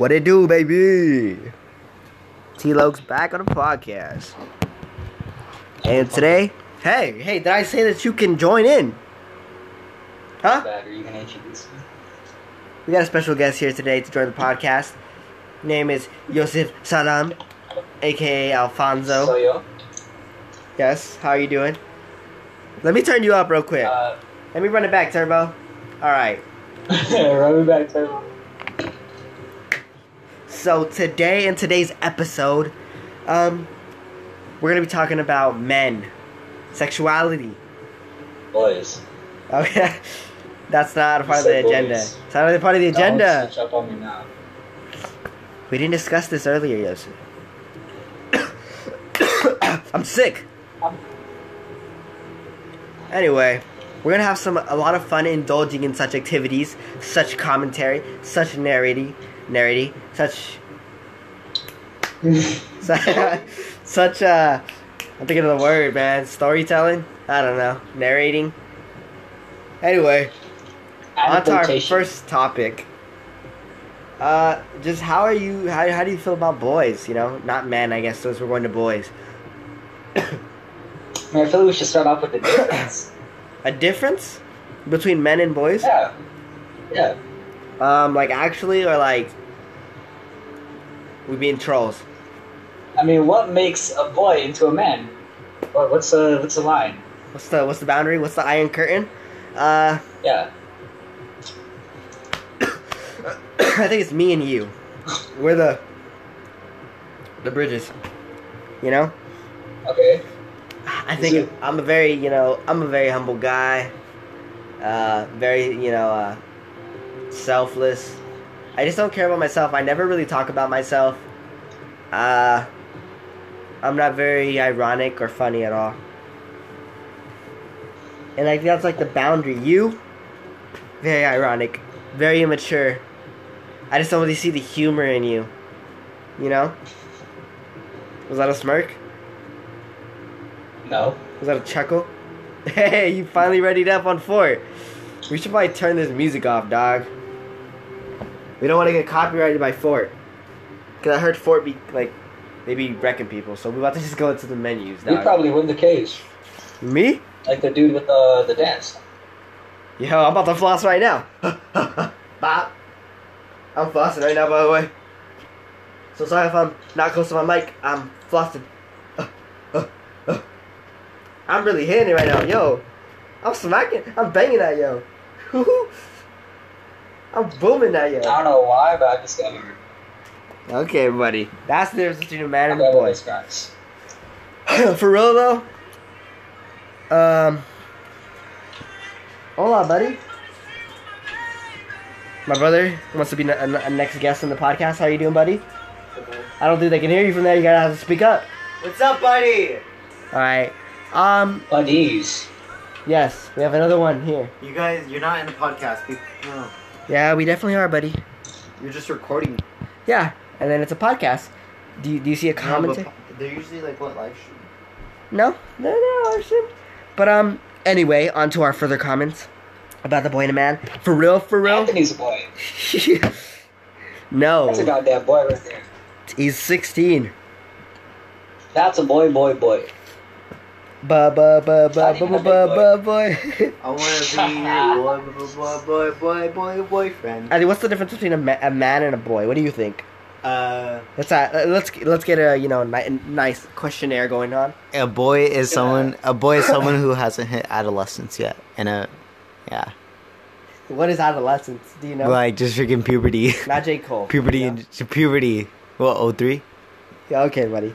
What it do, baby? T Loke's back on the podcast. And today, hey, hey, did I say that you can join in? Huh? Bad. Are you gonna introduce me? We got a special guest here today to join the podcast. Name is Yoseph Salem, aka Alfonso. So yo, Yes, how are you doing? Let me turn you up real quick. uh, Let me run it back, Turbo. Alright. run me back to So today in today's episode, um, we're gonna be talking about men, sexuality. boys. Okay, that's not a part of the agenda. boys. It's not a part of the agenda. switch up on me now. We didn't discuss this earlier, Yoseph. I'm sick. Anyway, we're gonna have some a lot of fun indulging in such activities, such commentary, such narrating, narrating, such such, uh I'm thinking of the word, man. Storytelling? I don't know. Narrating. Anyway, on to our first topic. Uh, just how are you? How, how do you feel about boys? You know, not men, I guess. Since we're going to boys. I mean, I feel like we should start off with the difference. A difference between men and boys? yeah. Yeah. Um, like actually, or like we being trolls. I mean, what makes a boy into a man? What, what's the what's the line? What's the what's the boundary? What's the iron curtain? Uh, Yeah. I think it's me and you. We're the the bridges. You know. Okay. I think it- I'm a very, you know, I'm a very humble guy. Uh, very, you know, uh, selfless. I just don't care about myself. I never really talk about myself. Uh, I'm not very ironic or funny at all. And I think that's like the boundary. You, very ironic, very immature. I just don't really see the humor in you. You know? Was that a smirk? No. Was that a chuckle? Hey, you finally readied up on four. We should probably turn this music off, dog. We don't want to get copyrighted by Fort. Cause I heard Fort be like, they be wrecking people. So we about to just go into the menus, You probably win the case, Me? like the dude with the the dance. Yo, I'm about to floss right now. Bop. I'm flossing right now, by the way. So sorry if I'm not close to my mic. I'm flossing. I'm really hitting it right now, yo. I'm smacking. I'm banging that, yo. I'm booming that, I don't know why, but I just got hurt. Okay, buddy. That's the difference between a man and a boy. guys. For real though. Um. Hola, buddy. My brother wants to be a, a next guest on the podcast. How are you doing, buddy? I don't think they can hear you from there. You gotta have to speak up. What's up, buddy? All right. Um. Buddies. Yes, we have another one here. You guys, you're not in the podcast. Be- no. Yeah, we definitely are, buddy. You're just recording. Yeah, and then it's a podcast. Do you, do you see a comment? but po- they're usually like what live stream. No, no, no, actually. But um. Anyway, on to our further comments about the boy and the man. For real, for real. Anthony's a boy. no. That's a goddamn boy right there. He's 16. That's a boy, boy, boy. Ba ba ba ba Not ba even ba a ba big ba boy. I want to be your boy, boy, boy, boy, boy, boyfriend. I think what's the difference between a, ma- a man and a boy? What do you think? Uh, Let's uh, let's let's get a you know ni- nice questionnaire going on. A boy is Yeah. someone. A boy is someone who hasn't hit adolescence yet, and a yeah, What is adolescence? Do you know? like just freaking puberty, Not J Cole. puberty, Yeah. and puberty. What? Oh three. Yeah, okay, buddy.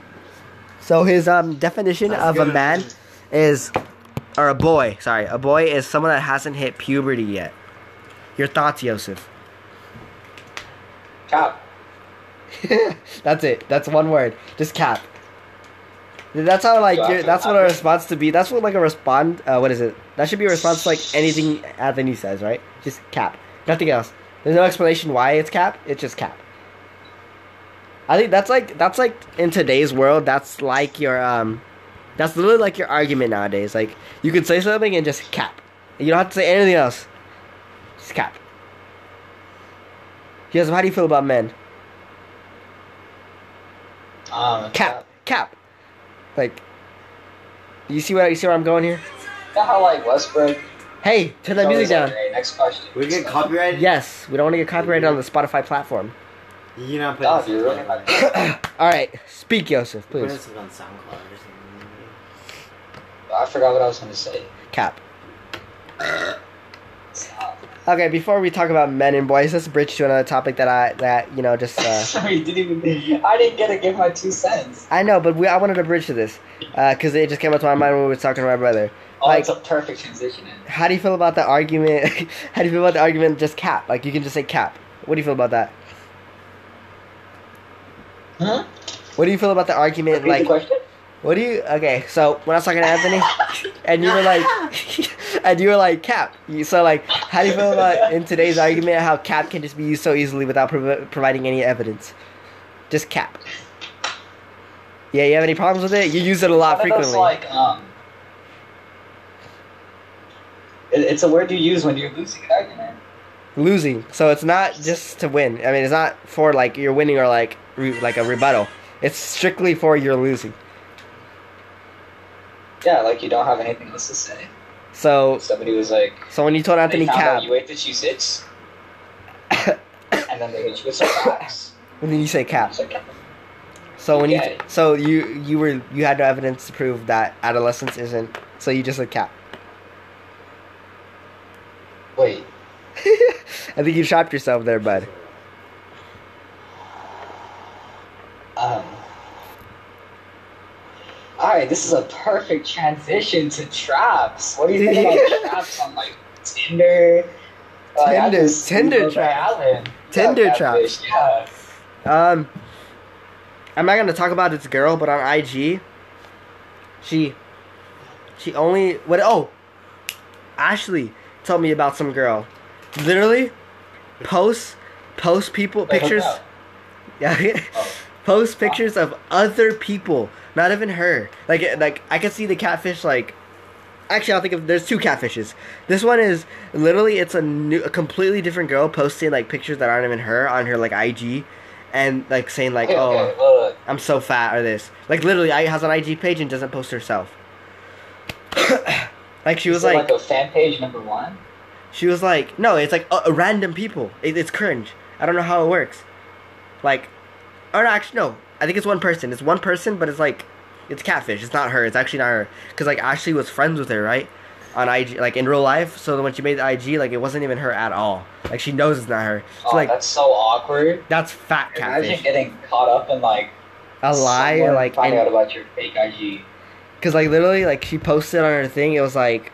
So his um definition That's of a good. man is, or a boy. Sorry, a boy is someone that hasn't hit puberty yet. Your thoughts, Yoseph? Cap. that's it. That's one word. Just cap. That's how like that's what a response to be. That's what like a respond. Uh, what is it? That should be a response to like anything Anthony says, right? Just cap. Nothing else. There's no explanation why it's cap. It's just cap. I think that's like that's like in today's world. That's like your um, that's literally like your argument nowadays. Like you can say something and just cap. You don't have to say anything else. Just cap. Yes, how do you feel about men? Um, Cap, cap. Like, you see what you see where I'm going here? You know how like Westbrook. Hey, turn that music down. like, "Hey, next question. We get copyrighted. Yes, we don't want to get copyrighted on the Spotify platform. You not put Oh, this you're ruining my. All right, speak, Yoseph, Put please. this on SoundCloud or something. I forgot what I was gonna say. Cap. Okay, before we talk about men and boys, let's bridge to another topic that I that you know just. Uh, Sorry, didn't even. I didn't get to give my two cents. I know, but we, I wanted to bridge to this because it just came up to my mind when we were talking to my brother. Oh, Like- it's a perfect transition. In. How do you feel about the argument? how do you feel about the argument? Just cap, like you can just say cap. What do you feel about that? Huh? What do you feel about the argument? Repeat the Like, question. What do you? Okay, so when I was talking to Anthony, and you were like, and you were like cap. You- So like, how do you feel about in today's argument how cap can just be used so easily without prov- providing any evidence? Just cap. Yeah, you have any problems with it? You use it a lot I think that's frequently. like um. It, it's a word you use when you're losing an argument. losing. So it's not just to win. I mean, it's not for like you're winning or like re- like a rebuttal. It's strictly for you're losing. Yeah, like you don't have anything else to say. So Somebody was like, so when you told Anthony Cab, you ate the cheese its, and then they hit you with some facts. and then you say Cap. Like, So when you so you you were you had no evidence to prove that adolescence isn't. So you just said Cap. wait, I think you trapped yourself there, bud. um. Alright, this is a perfect transition to traps. What do you think about traps on like Tinder? Like, Tinder- just Tinder traps. Tinder traps. Yeah. Um, I'm not gonna talk about this girl, but on IG, she, she only what? Oh, Ashley told me about some girl. Literally, post post people Wait, pictures. Yeah, Oh. post pictures of other people, not even her. Like like I can see the catfish like. Actually, I'll think of there's two catfishes. This one is literally it's a new, a completely different girl posting like pictures that aren't even her on her like IG, and like saying like, Okay, oh, okay. I'm so fat or this. Like literally, I has an IG page and doesn't post herself. like she was like, like a fan page number one. she was like, no, it's like uh, random people. It, it's cringe. I don't know how it works. Like, or actually no. I think it's one person. It's one person, but it's like, it's catfish. It's not her. It's actually not her. Cause like Ashley was friends with her, right? On IG, like in real life. So when she made the IG, like it wasn't even her at all. Like she knows it's not her. So Oh, like that's so awkward. that's fat catfish. Imagine getting caught up in like A lie or like finding out about your fake IG. Cause like literally, like she posted on her thing, it was like,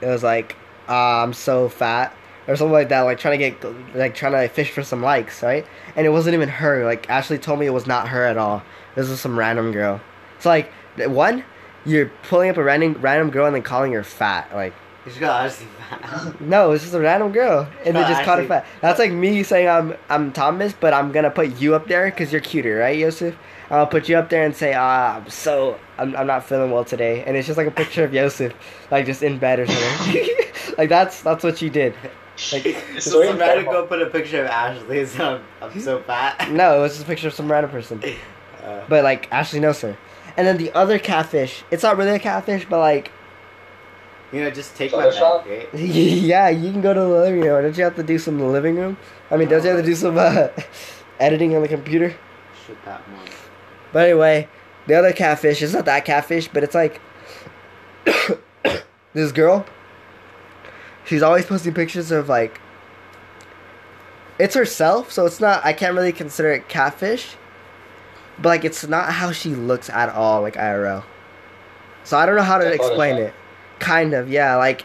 it was like, ah, I'm so fat or something like that, like trying to get, like trying to fish for some likes, right? And it wasn't even her. Like Ashley told me it was not her at all. This was some random girl. So like, one, you're pulling up a random random girl and then calling her fat. Like, just got Ashley fat. no, it's just a random girl, and they just called her fat. That's like me saying I'm I'm Thomas, but I'm gonna put you up there because you're cuter, right, Yoseph? I'll put you up there and say, ah, I'm so I'm, I'm not feeling well today, and it's just like a picture of Yoseph, like just in bed or something. like that's that's what you did. Like It's So so I'm about to go put a picture of Ashley. So I'm, I'm so fat. no, it was just a picture of some random person, Uh, but like Ashley knows her. And then the other catfish, it's not really a catfish, but like you know, just take my Photoshop? back, right? yeah, you can go to the living room. Don't you have to do some in the living room? I mean, don't you have to do some uh, editing on the computer? Shit that one. But anyway, the other catfish is not that catfish, but it's like this girl. She's always posting pictures of like it's herself, so it's not. I can't really consider it catfish, but like it's not how she looks at all, like IRL. So I don't know how to explain it. Kind of, yeah, like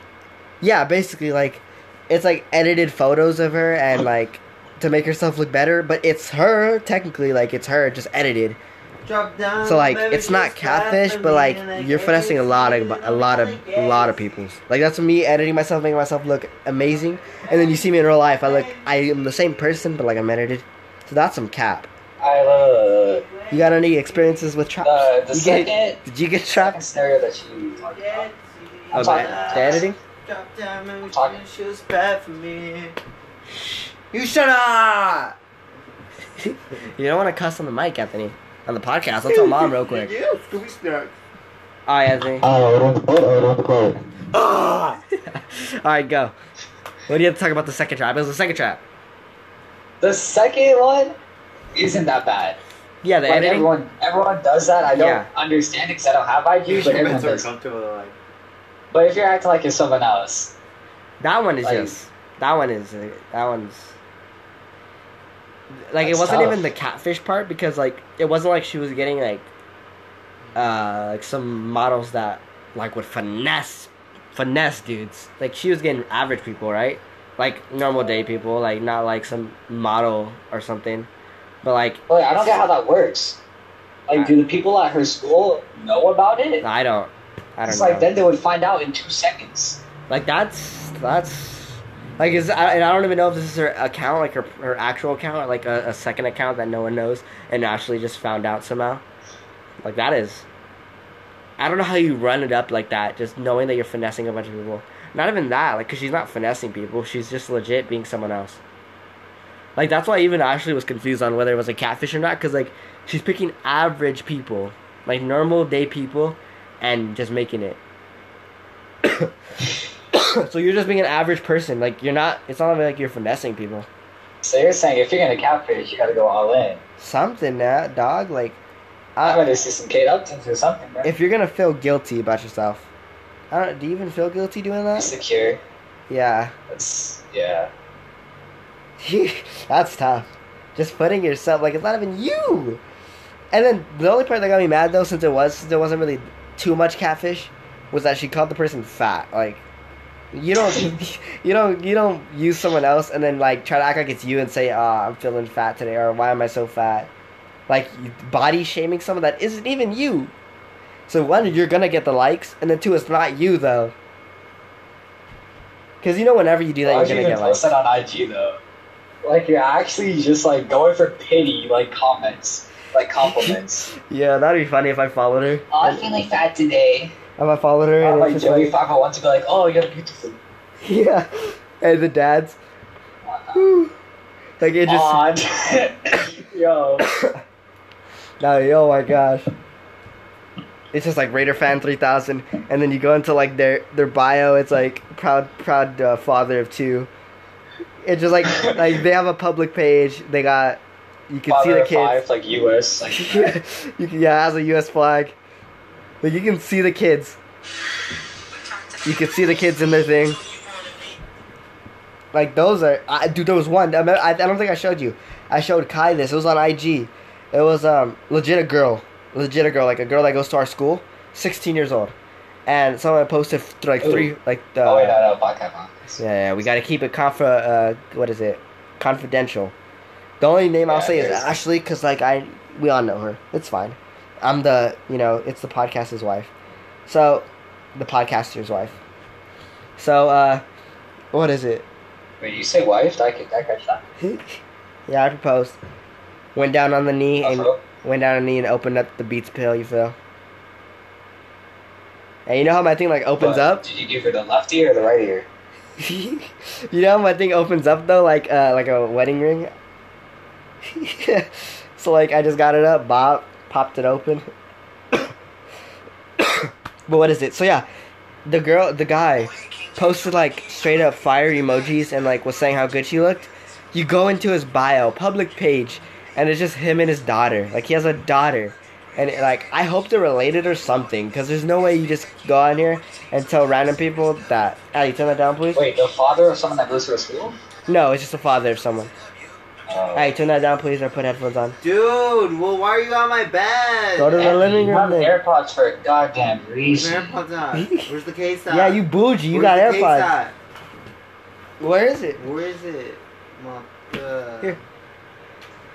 yeah, basically like it's like edited photos of her and like to make herself look better, but it's her technically, like it's her just edited. Drop down. So like it's not catfish, but like you're finessing a lot of a lot of a lot of gaze. people's. Like that's me editing myself, making myself look amazing, and then you see me in real life. I look I am the same person, but like I'm edited. So that's some cap. I love You got any experiences with traps? the, the you second, get, did you get second trapped? scenario that you talked about. Oh, I'm the, the editing? Drop down, baby, talking. she was bad for me. You shut up. You don't want to cuss on the mic, Anthony. On the podcast. I'll tell mom real quick. Yeah, Scooby Snacks. All right, Anthony. Oh, on the boat or on the boat? Ah! All right, go. What do you have to talk about the second trap? It was the second trap. The second one isn't that bad. Yeah, the Like editing. everyone, everyone does that. I don't Yeah. understand it because I don't have IG, but everyone are does. comfortable, like. But if you're acting like you're someone else, That one is Like- just. That one is. uh, That one's. Like it wasn't tough. even the catfish part because like it wasn't like she was getting like, uh, like some models that like would finesse, finesse dudes. Like she was getting average people, right? Like normal day people, like not like some model or something, but like like I don't get how that works. Like, do the people at her school know about it? I don't, I don't It's know. like then they would find out in two seconds. Like that's that's like is I, and I don't even know if this is her account, like her her actual account, or like a, a second account that no one knows, and Ashley just found out somehow. Like that is. I don't know how you run it up like that, just knowing that you're finessing a bunch of people. Not even that, like, cause she's not finessing people. She's just legit being someone else. Like that's why even Ashley was confused on whether it was a catfish or not, cause like she's picking average people, like normal day people, and just making it. so you're just being an average person. Like you're not. It's not even like you're finessing people. So you're saying if you're gonna catfish, you gotta go all in. Something that dog. Like, I'm gonna see some Kate Uptons or something, bro. if you're gonna feel guilty about yourself, I don't. Do you even feel guilty doing that? Secure. Yeah, That's yeah. that's tough. Just putting yourself like it's not even you. And then the only part that got me mad though, since it was since there wasn't really too much catfish, was that she called the person fat. Like, you don't you don't you don't use someone else and then like try to act like it's you and say, "Ah, I'm feeling fat today," or "Why am I so fat?" Like body shaming someone that isn't even you. So one, you're gonna get the likes, and then two, it's not you though. Because you know, whenever you do that, Why you're gonna even get likes. post that on IG though? Like you're actually just like going for pity, like comments, like compliments. Yeah, that'd be funny if I followed her. oh, I'm feeling fat today. If I followed her and like it's just Joey like, Five I want to be like, oh, you're beautiful. yeah, and the dads, whew. like it just, yo. no, oh my gosh, it's just like Raider fan three thousand, and then you go into like their their bio, it's like proud proud uh, father of two. It's just like like they have a public page. They got you can see Father the of kids. five, like US. Like, you can, yeah, it has a U.S. flag. Like you can see the kids. You can see the kids in their thing. Like those are, I, dude. There was one. I, I, I don't think I showed you. I showed Kai this. It was on IG. It was um legit a girl, legit a girl, like a girl that goes to our school, 16 years old, and someone posted like Ooh. three like the. oh wait, no, no, podcast. podcast. Yeah, yeah, we gotta keep it conf- uh, what is it? Confidential. The only name I'll say is Ashley, cause like I, we all know her. It's fine. I'm the, you know, it's the podcaster's wife. So, the podcaster's wife. So, uh, what is it? Wait, you say wife? I, did I catch that? yeah, I proposed. Went down on the knee and real? went down on the knee and opened up the Beats pill. You feel? And you know how my thing like opens But up? Did you give her the left ear or the right ear? you know how my thing opens up though, like uh, like a wedding ring. so like I just got it up, Bob popped it open. but what is it? So yeah, the girl, the guy, posted like straight up fire emojis and like was saying how good she looked. You go into his bio, public page, and it's just him and his daughter. Like he has a daughter. And like, I hope they're related or something, because there's no way you just go on here and tell random people that. Ali, turn that down, please. Wait, the father of someone that goes to a school? No, it's just the father of someone. Hey, turn that down, please, or put headphones on. Dude, well, why are you on my bed? Go to the living room have then. AirPods for a goddamn Where's reason. the AirPods at? Where's the case at? Yeah, you bougie. You Where's got the case AirPods. at? Where is it? Where is it? Well, uh, Here.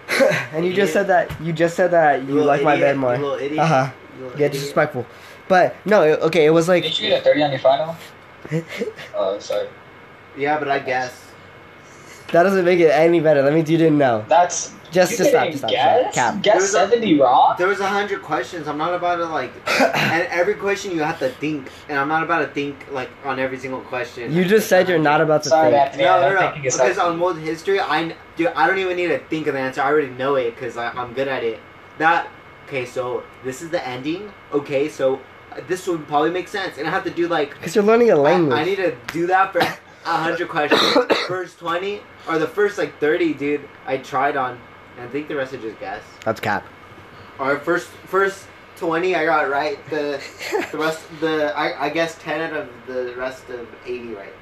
and you just said that. You just said that you little like my bed more. You little idiot. Uh huh. You little Yeah, idiot. disrespectful. But no, okay, it was like. Did you get a 30 on your final? Oh, sorry. Yeah, but I guess. That doesn't make it any better. That means you didn't know. That's. Just- to stop, just stop, just stop. Guess? Cap. Guess There's a- 70 wrong? There was a hundred questions. I'm not about to like, and every question you have to think, and I'm not about to think like on every single question. You just said you're not about to Sorry, think. Anthony. No, I'm no, not no. Because on world history, I dude, I don't even need to think of the answer. I already know it because I'm good at it. That okay, so this is the ending. Okay, so uh, this would probably make sense, and I have to do like Because you're learning a I, language. I need to do that for a hundred questions. first twenty or the first like thirty, dude. I tried on, and I think the rest are just guess. That's cap. Or first first twenty, I got right. The the rest the I I guess ten out of the rest of eighty right.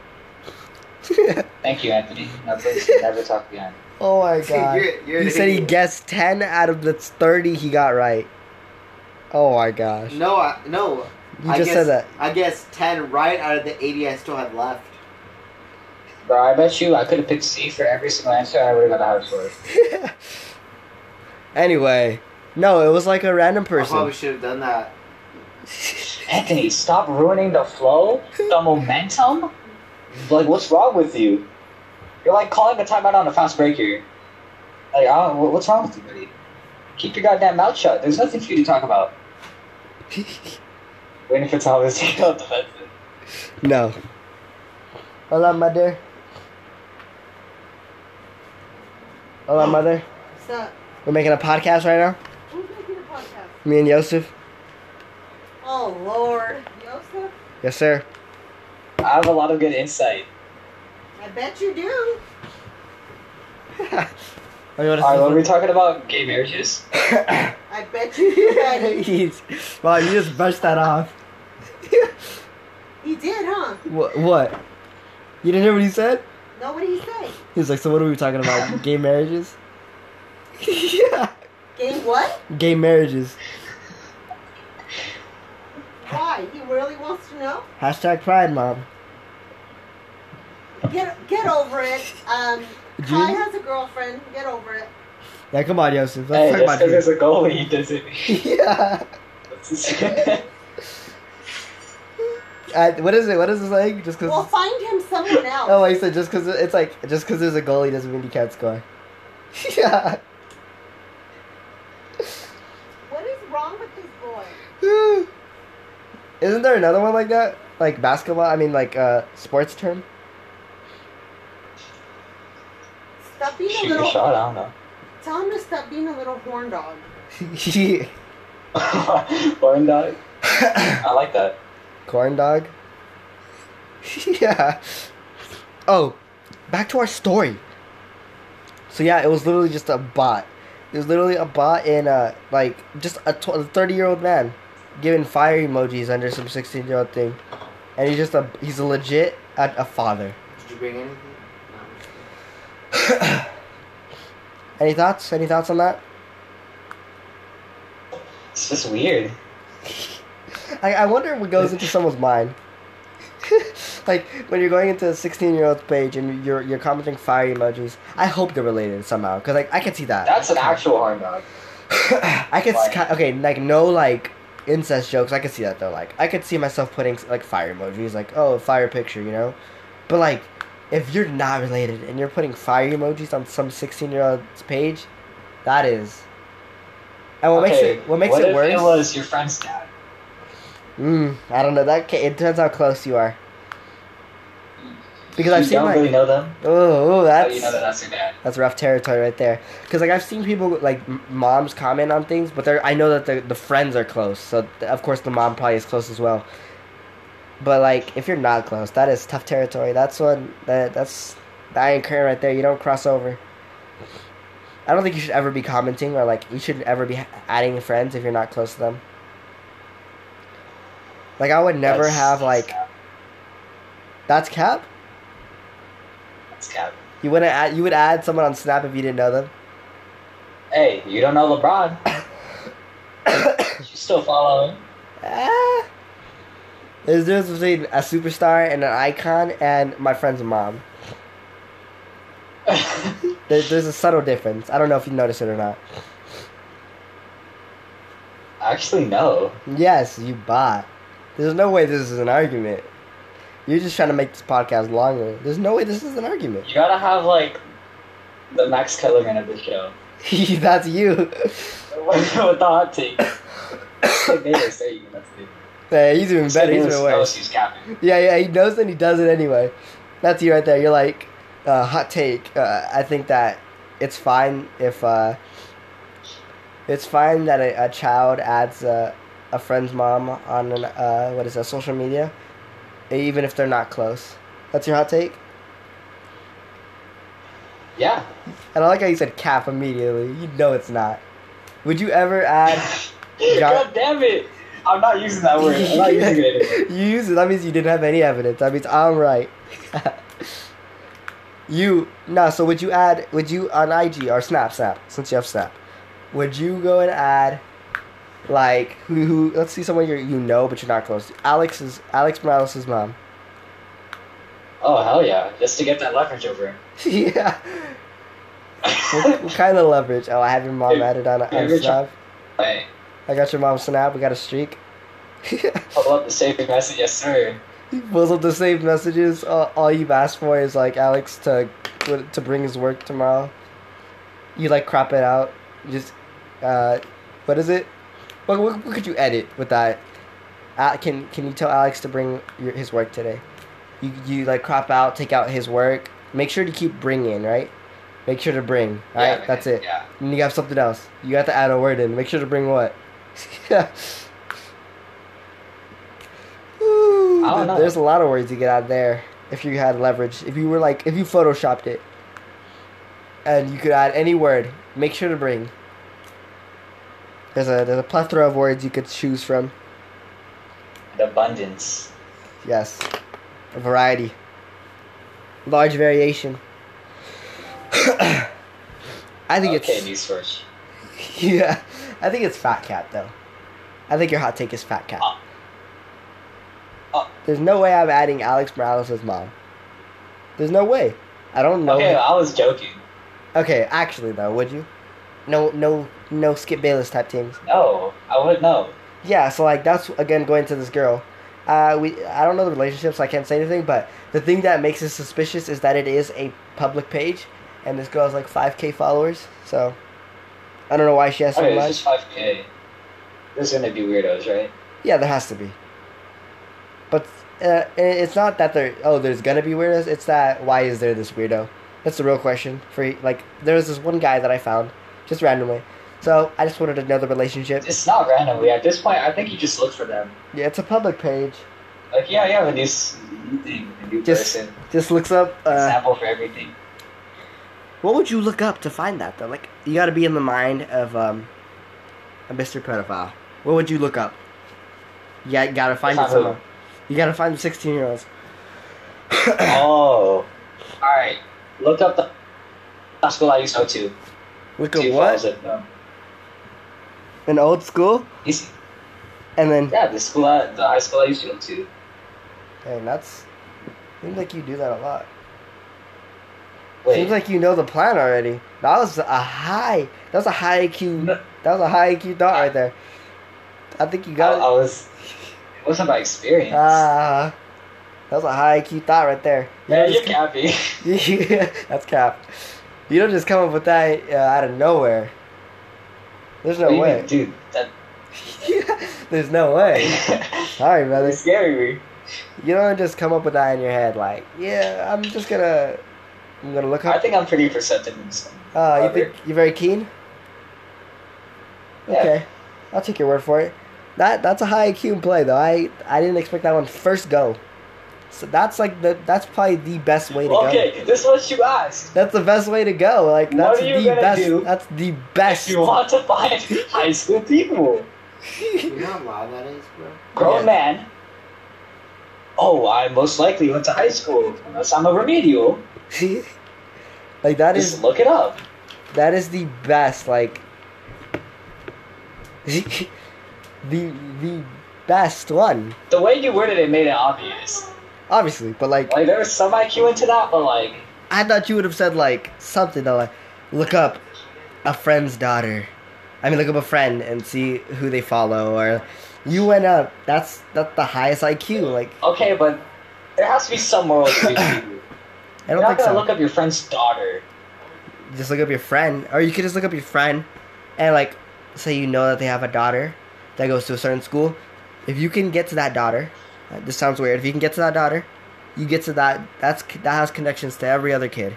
Thank you, Anthony. Never, never talk again. oh my god. You're- you're he an said he guessed 10 out of the 30 he got right. Oh my gosh. No, I, no. You I just guess, said that. I guess ten right out of the eighty I still had left. Bro, I bet you I could have picked C for every single answer I would have got a higher score. anyway, no, it was like a random I probably should have done that. Anthony, stop ruining the flow, the momentum. Like, what's wrong with you? You're like calling the timeout on a fast break here. Like, I don't, what's wrong with you, buddy? Keep your goddamn mouth shut. There's nothing for you to talk about. Waiting for Thomas to go defensive. no. Hola, mother. Hola, mother. What's up? We're making a podcast right now. Who's making a podcast? Me and Yoseph. Oh Lord, Joseph. Yes, sir. I have a lot of good insight. I bet you do. Oh, you Alright, what are we talking about? Gay marriages? I bet you do, Daddy. He's, wow, you just brushed that off. He did, huh? what? What? You didn't hear what he said? Know what he say? He was like, so what are we talking about? Gay marriages? yeah. Game what? Gay marriages. Why? He really wants to know. Hashtag pride, mom. Get get over it. Um, Did Kai has a girlfriend. Get over it. Yeah, come on, Yoseph. Hey, Let's just talk because there's about a goalie doesn't you. yeah. mean. Uh, what is it? What is this like? Just because. Well, find him someone else. oh, I said just because it's like just because there's a goalie doesn't mean you can't score. yeah. What is wrong with this boy? Isn't there another one like that? Like basketball? I mean, like uh, sports term. Stop being a Shoot your little. shot, I don't know. Tell him to stop being a little horn dog. Corn dog? I like that. Corn dog. yeah. Oh, back to our story. So yeah, it was literally just a bot. It was literally a bot in uh like just a thirty year old man giving fire emojis under some sixteen year old thing, and he's just a he's a legit a, a father. Did you bring anything? No. Any thoughts? Any thoughts on that? It's just weird. I, I wonder what goes into someone's mind. like when you're going into a 16 year old's page and you're you're commenting fire emojis. I hope they're related somehow because like I can see that. That's an actual horn dog. I could Like- okay like no like incest jokes. I could see that though. Like I could see myself putting like fire emojis like oh fire picture you know, but like if you're not related and you're putting fire emojis on some 16 year old's page, that is. And what makes it what makes what it worse? It was your friend's dad. Mm, I don't know. That it depends how close you are. Because you I've seen don't like really know them. oh, oh, oh that's do you know that that's that's rough territory right there. Because like I've seen people like moms comment on things, but they're I know that the the friends are close, so of course the mom probably is close as well. But like if you're not close, that is tough territory. That's one that that's the iron curtain right there. You don't cross over. I don't think you should ever be commenting or like you shouldn't ever be adding friends if you're not close to them. Like I would never That's- have like that's cap. Cap. You wouldn't add. You would add someone on Snap if you didn't know them. Hey, you don't know LeBron. You still follow him. Ah. There's a difference between a superstar and an icon and my friend's mom. There, there's a subtle difference. I don't know if you noticed it or not. Actually, no. Yes, you bot. There's no way this is an argument. You're just trying to make this podcast longer. There's no way this is an argument. You gotta have like the Max Kellerman of the show That's you. with the hot take. Nick Davis, there you. That's it. Yeah, he's even better. He's even worse. Yeah, yeah, he knows and he does it anyway. That's you right there. You're like, uh, hot take. Uh, I think that it's fine if uh, it's fine that a, a child adds a, a friend's mom on an uh, what is that social media, even if they're not close. That's your hot take. Yeah. And I like how you said cap immediately. You know it's not. Would you ever add? God damn it! I'm not using that word. I'm not using it you use it. That means you didn't have any evidence. That means I'm right. you no. So would you add? Would you on IG or Snap? Snap. Since you have Snap, would you go and add? Like who? who let's see someone you you know but you're not close to. Alex is Alex Morales' mom. Oh hell yeah! Just to get that leverage over. him. yeah. What, what kind of leverage? Oh, I have your mom added on, on Snap. Hey, I got your mom's Snap. We got a streak. pull up the saving message, yes sir. He pulls up the same messages. All, all you've asked for is like Alex to to bring his work tomorrow. You like crop it out. You just uh, what is it? What, what, what could you edit with that? Uh, can can you tell Alex to bring your, his work today? You you like crop out, take out his work. Make sure to keep bringing, right? Make sure to bring. All right, Yeah, that's it. Yeah. And you have something else. You have to add a word in. Make sure to bring what? Ooh, I don't know. There's a lot of words you could add there if you had leverage. If you were like, if you photoshopped it, and you could add any word, make sure to bring. There's a there's a plethora of words you could choose from. The abundance. Yes, a variety, large variation. I think okay, it's news source. yeah. I think it's fat cat though. I think your hot take is fat cat. Oh. Oh. There's no way I'm adding Alex Morales' mom. There's no way. I don't know. Okay, I was joking. Okay, actually though, would you? No, no, no. Skip Bayless type teams. No, I wouldn't know. Yeah, so like that's again going to this girl. Uh, we I don't know the relationship, so I can't say anything. But the thing that makes it suspicious is that it is a public page, and this girl has like 5k followers. So I don't know why she has so Okay, much. it's just 5k. There's gonna be weirdos, right? Yeah, there has to be. But uh, it's not that there. Oh, there's gonna be weirdos. It's that why is there this weirdo? That's the real question. For like, there was this one guy that I found just randomly. So I just wanted to know the relationship. It's not randomly. At this point, I think you just look for them. Yeah, it's a public page. Like, yeah, yeah, have a new, s- new thing, a new Just- person, Just looks up. Uh, example for everything. what would you look up to find that though? Like, you got to be in the mind of um, a Mr. Pedophile. What would you look up? Yeah, you gotta find it. You gotta find the sixteen year olds. oh, all right. Look up the high school I used to go to. Look See at if I what? An old school, see- and then yeah, the school, I, the high school I used to go to. Hey, that's. Seems like you do that a lot. Wait, Seems like you know the plan already. That was a high. That was a high IQ. No. That was a high IQ thought right there. I think you I, got I it. was. It wasn't my experience. Ah, that was a high IQ thought right there. You yeah, you just- can't that's cap. You don't just come up with that uh, out of nowhere. There's no What do you way. mean, dude. That, There's no way. Sorry, brother. It's scary. Me. You don't just come up with that in your head like, yeah, I'm just gonna, I'm gonna look up. I think I'm pretty perceptive in this. Uh, you think you're very keen? Yeah. Okay, I'll take your word for it. That that's a high IQ play though. I I didn't expect that one first go. So that's like the that's probably the best way to go. Okay, this is what you asked. That's the best way to go. Like What that's are you the best. do That's the best. If you want to find high school people, You know how loud that is, bro? grown Yeah. man. Oh, I most likely went to high school unless I'm a remedial. like that Just is look it up. that is the best. Like the the best one. The way you worded it made it obvious. Obviously, but like Like there was some IQ into that, but like I thought you would have said like something to like look up a friend's daughter. I mean, look up a friend and see who they follow, or you went up. That's that's the highest IQ. Like okay, but there has to be some moral to these people. I You're don't not think gonna so. look up your friend's daughter. just look up your friend, or you could just look up your friend, and like say you know that they have a daughter that goes to a certain school. If you can get to that daughter, uh, this sounds weird. If you can get to that daughter, you get to that. That's that has connections to every other kid.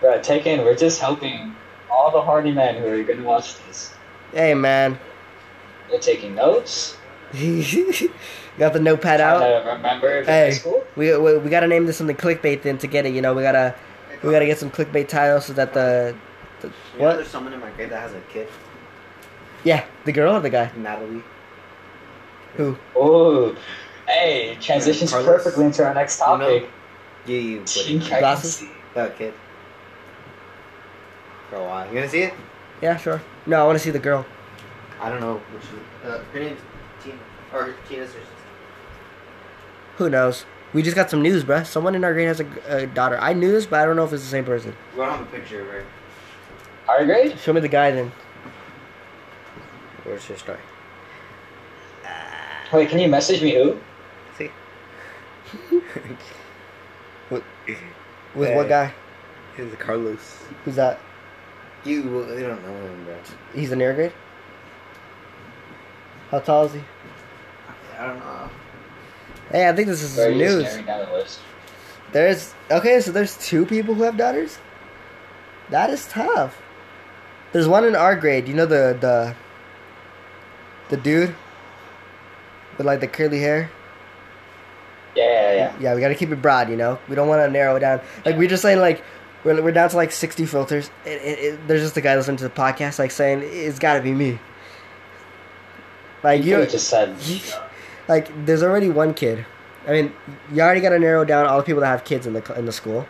Bro, take in, we're just helping all the hardy men who are going to watch this. Hey man, They're taking notes. got the notepad out. Remember Hey. school. We, we we gotta name this something clickbait then to get it. You know, we gotta we gotta get some clickbait titles so that the, the You know, what? there's someone in my grade that has a kid, Yeah, the girl or the guy? Natalie. Who? Ooh. Hey, transitions Carlos. perfectly into our next You know, topic. You, you Teen put Glasses? pregnancy. that kid. For a while. You gonna see it? Yeah, sure. No, I want to see the girl. I don't know which is. Uh, her name's Tina. Or Tina's sister. Who knows? We just got some news, bruh. Someone in our grade has a, a daughter. I knew this, but I don't know if it's the same person. We don't have a picture, right? Our grade? Show me the guy then. Where's your story? Wait, can you message me who? See? With what eh, guy? He's Carlos. Who's that? You, well, you don't know him, bro. He's in your grade. How tall is he? I don't know. Hey, I think this is Or some news. down the list? There's okay, so there's two people who have daughters. That is tough. There's one in our grade. You know the the the dude with like the curly hair. Yeah, yeah, yeah. Yeah, we got to keep it broad. You know, we don't want to narrow it down. Like we're just saying, like we're, we're down to like 60 filters. It, it, it, there's just a guy listening to the podcast, like saying it's got to be me. Like You you, just said. like there's already one kid. I mean, you already got to narrow down all the people that have kids in the in the school.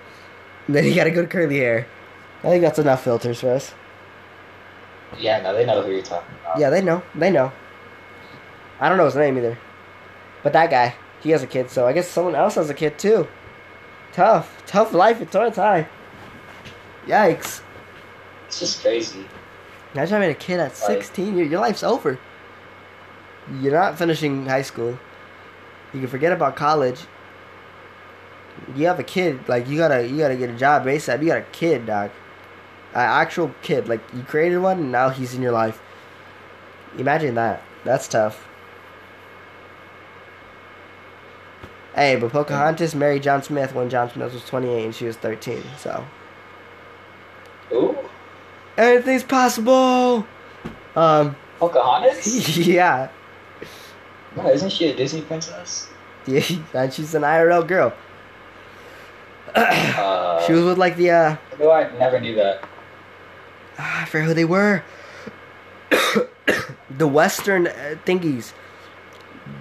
And then you got to go to curly hair. I think that's enough filters for us. Yeah, no, they know who you're talking about. Yeah, they know. They know. I don't know his name either. But that guy, he has a kid, so I guess someone else has a kid too. Tough. Tough life at Torrance High. Yikes. It's just crazy. Imagine having a kid at 16. Your, your life's over. You're not finishing high school. You can forget about college. You have a kid, like you gotta you gotta get a job ASAP. You got a kid, dog. An actual kid. Like you created one and now he's in your life. Imagine that. That's tough. Hey, but Pocahontas married John Smith when John Smith was 28 and she was 13, so. Ooh, Anything's possible! Um, Pocahontas? yeah. no, isn't she a Disney princess? Yeah, and she's an IRL girl. Uh, She was with like the uh No, I never knew that. ah, I forget who they were. the Western uh, thingies.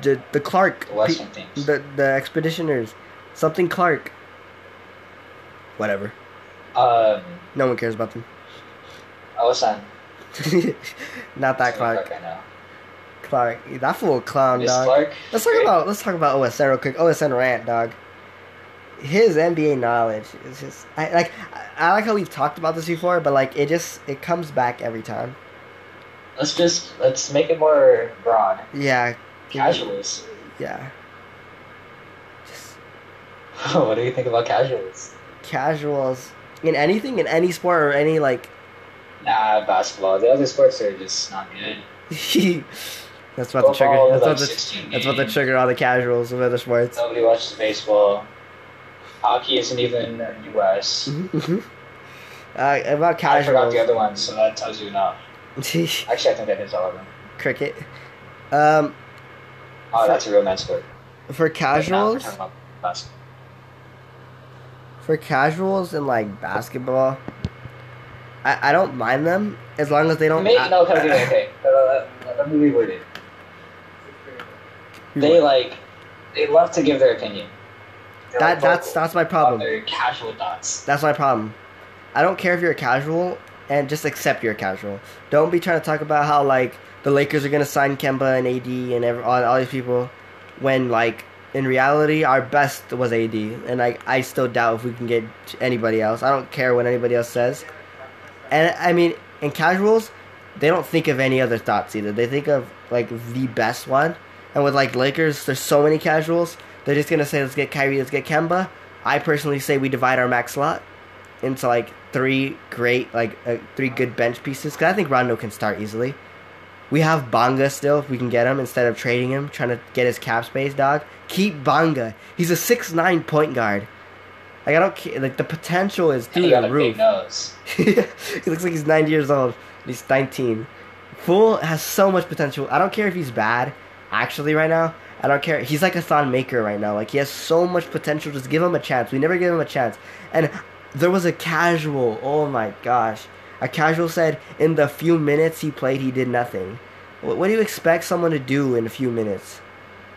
The the Clark. The pe- The the expeditioners. Something Clark. Whatever. Um, No one cares about them. oh, what's? Not that Clark. I know. Clark. That fool clown, Miss dog. Clark. Let's talk about let's talk about OSN real quick. OSN rant, dog. His NBA knowledge is just I like I like how we've talked about this before, but like it just it comes back every time. Let's just let's make it more broad. Yeah. Casuals. Yeah. Just what do you think about casuals? casuals in anything in any sport or any like Nah, basketball. The other sports are just not good. that's about the trigger that's like about the that's about the trigger all the casuals of other sports. Nobody watches baseball. Hockey isn't even in the U.S. uh, about casuals. I forgot the other one, so that tells you enough. Actually, I think that is all of them. Cricket. Um Oh, that's a real men's sport. for But now we're casuals basketball. for casuals and like basketball I, I don't mind them as long as they don't Maybe, I- no, okay, okay, okay. Uh, let me reword it. They like, they love to give their opinion. They're, that like, that's that's my problem Their casual thoughts. That's my problem. I don't care if you're a casual and just accept you're a casual. Don't be trying to talk about how like the Lakers are gonna sign Kemba and AD and every, all, all these people when like in reality our best was AD and like I still doubt if we can get anybody else. I don't care what anybody else says. And I mean in casuals they don't think of any other thoughts either. They think of like the best one. And with like Lakers, there's so many casuals. They're just gonna say, "Let's get Kyrie, let's get Kemba." I personally say we divide our max slot into like three great, like uh, three good bench pieces. Because I think Rondo can start easily. We have Bonga still if we can get him instead of trading him, trying to get his cap space. Dog, keep Bonga. He's a six nine point guard. Like I don't care. Like the potential is through he the roof. he looks like he's 90 years old. He's 19. Fool has so much potential. I don't care if he's bad, actually, right now. I don't care. He's like a Thon Maker right now. Like, he has so much potential. Just give him a chance. We never give him a chance. And there was a casual. Oh my gosh. A casual said in the few minutes he played, he did nothing. What, what do you expect someone to do in a few minutes?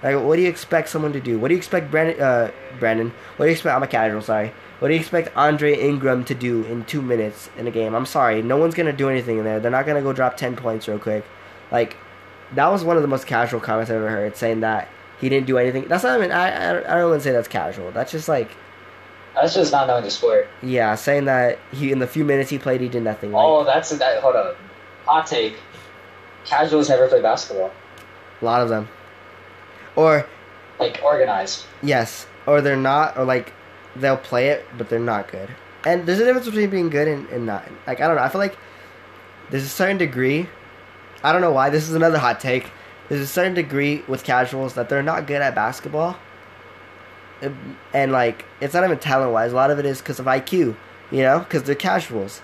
Like, what do you expect someone to do? What do you expect Brandon? Uh, Brandon. What do you expect? I'm a casual. Sorry. What do you expect Andre Ingram to do in two minutes in a game? I'm sorry. No one's gonna do anything in there. They're not gonna go drop ten points real quick. Like, that was one of the most casual comments I've ever heard, saying that he didn't do anything. That's not even. I I, I don't even say that's casual. That's just like That's just not knowing the sport. yeah, saying that he in the few minutes he played he did nothing. Like, Oh, that's that. Hold up. Hot take. Casuals never play basketball. a lot of them. Or Like organized. Yes, or they're not, or like they'll play it, but they're not good. And there's a difference between being good and, and not. Like I don't know. I feel like there's a certain degree. I don't know why. This is another hot take. There's a certain degree with casuals that they're not good at basketball. And, like it's not even talent wise. A lot of it is because of IQ. You know, because they're casuals.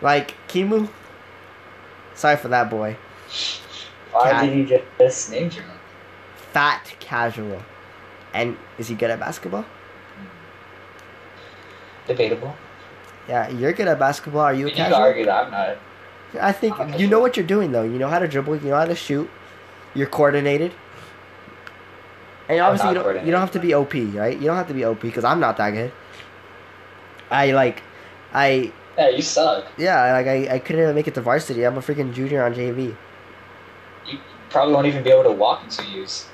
Like Kimu. Sorry for that boy. Why Cat. did you just name drop? Fat casual. And is he good at basketball? Hmm. Debatable. Yeah, you're good at basketball. Are you a You argue that I'm not. I think I'm you know what you're doing though. You know how to dribble. You know how to shoot. You're coordinated. And obviously, you don't, you don't have to be OP, right? You don't have to be OP because I'm not that good. I like, I Yeah, you suck. yeah, like I, I couldn't even make it to varsity. I'm a freaking junior on JV. You probably won't even be able to walk in two years.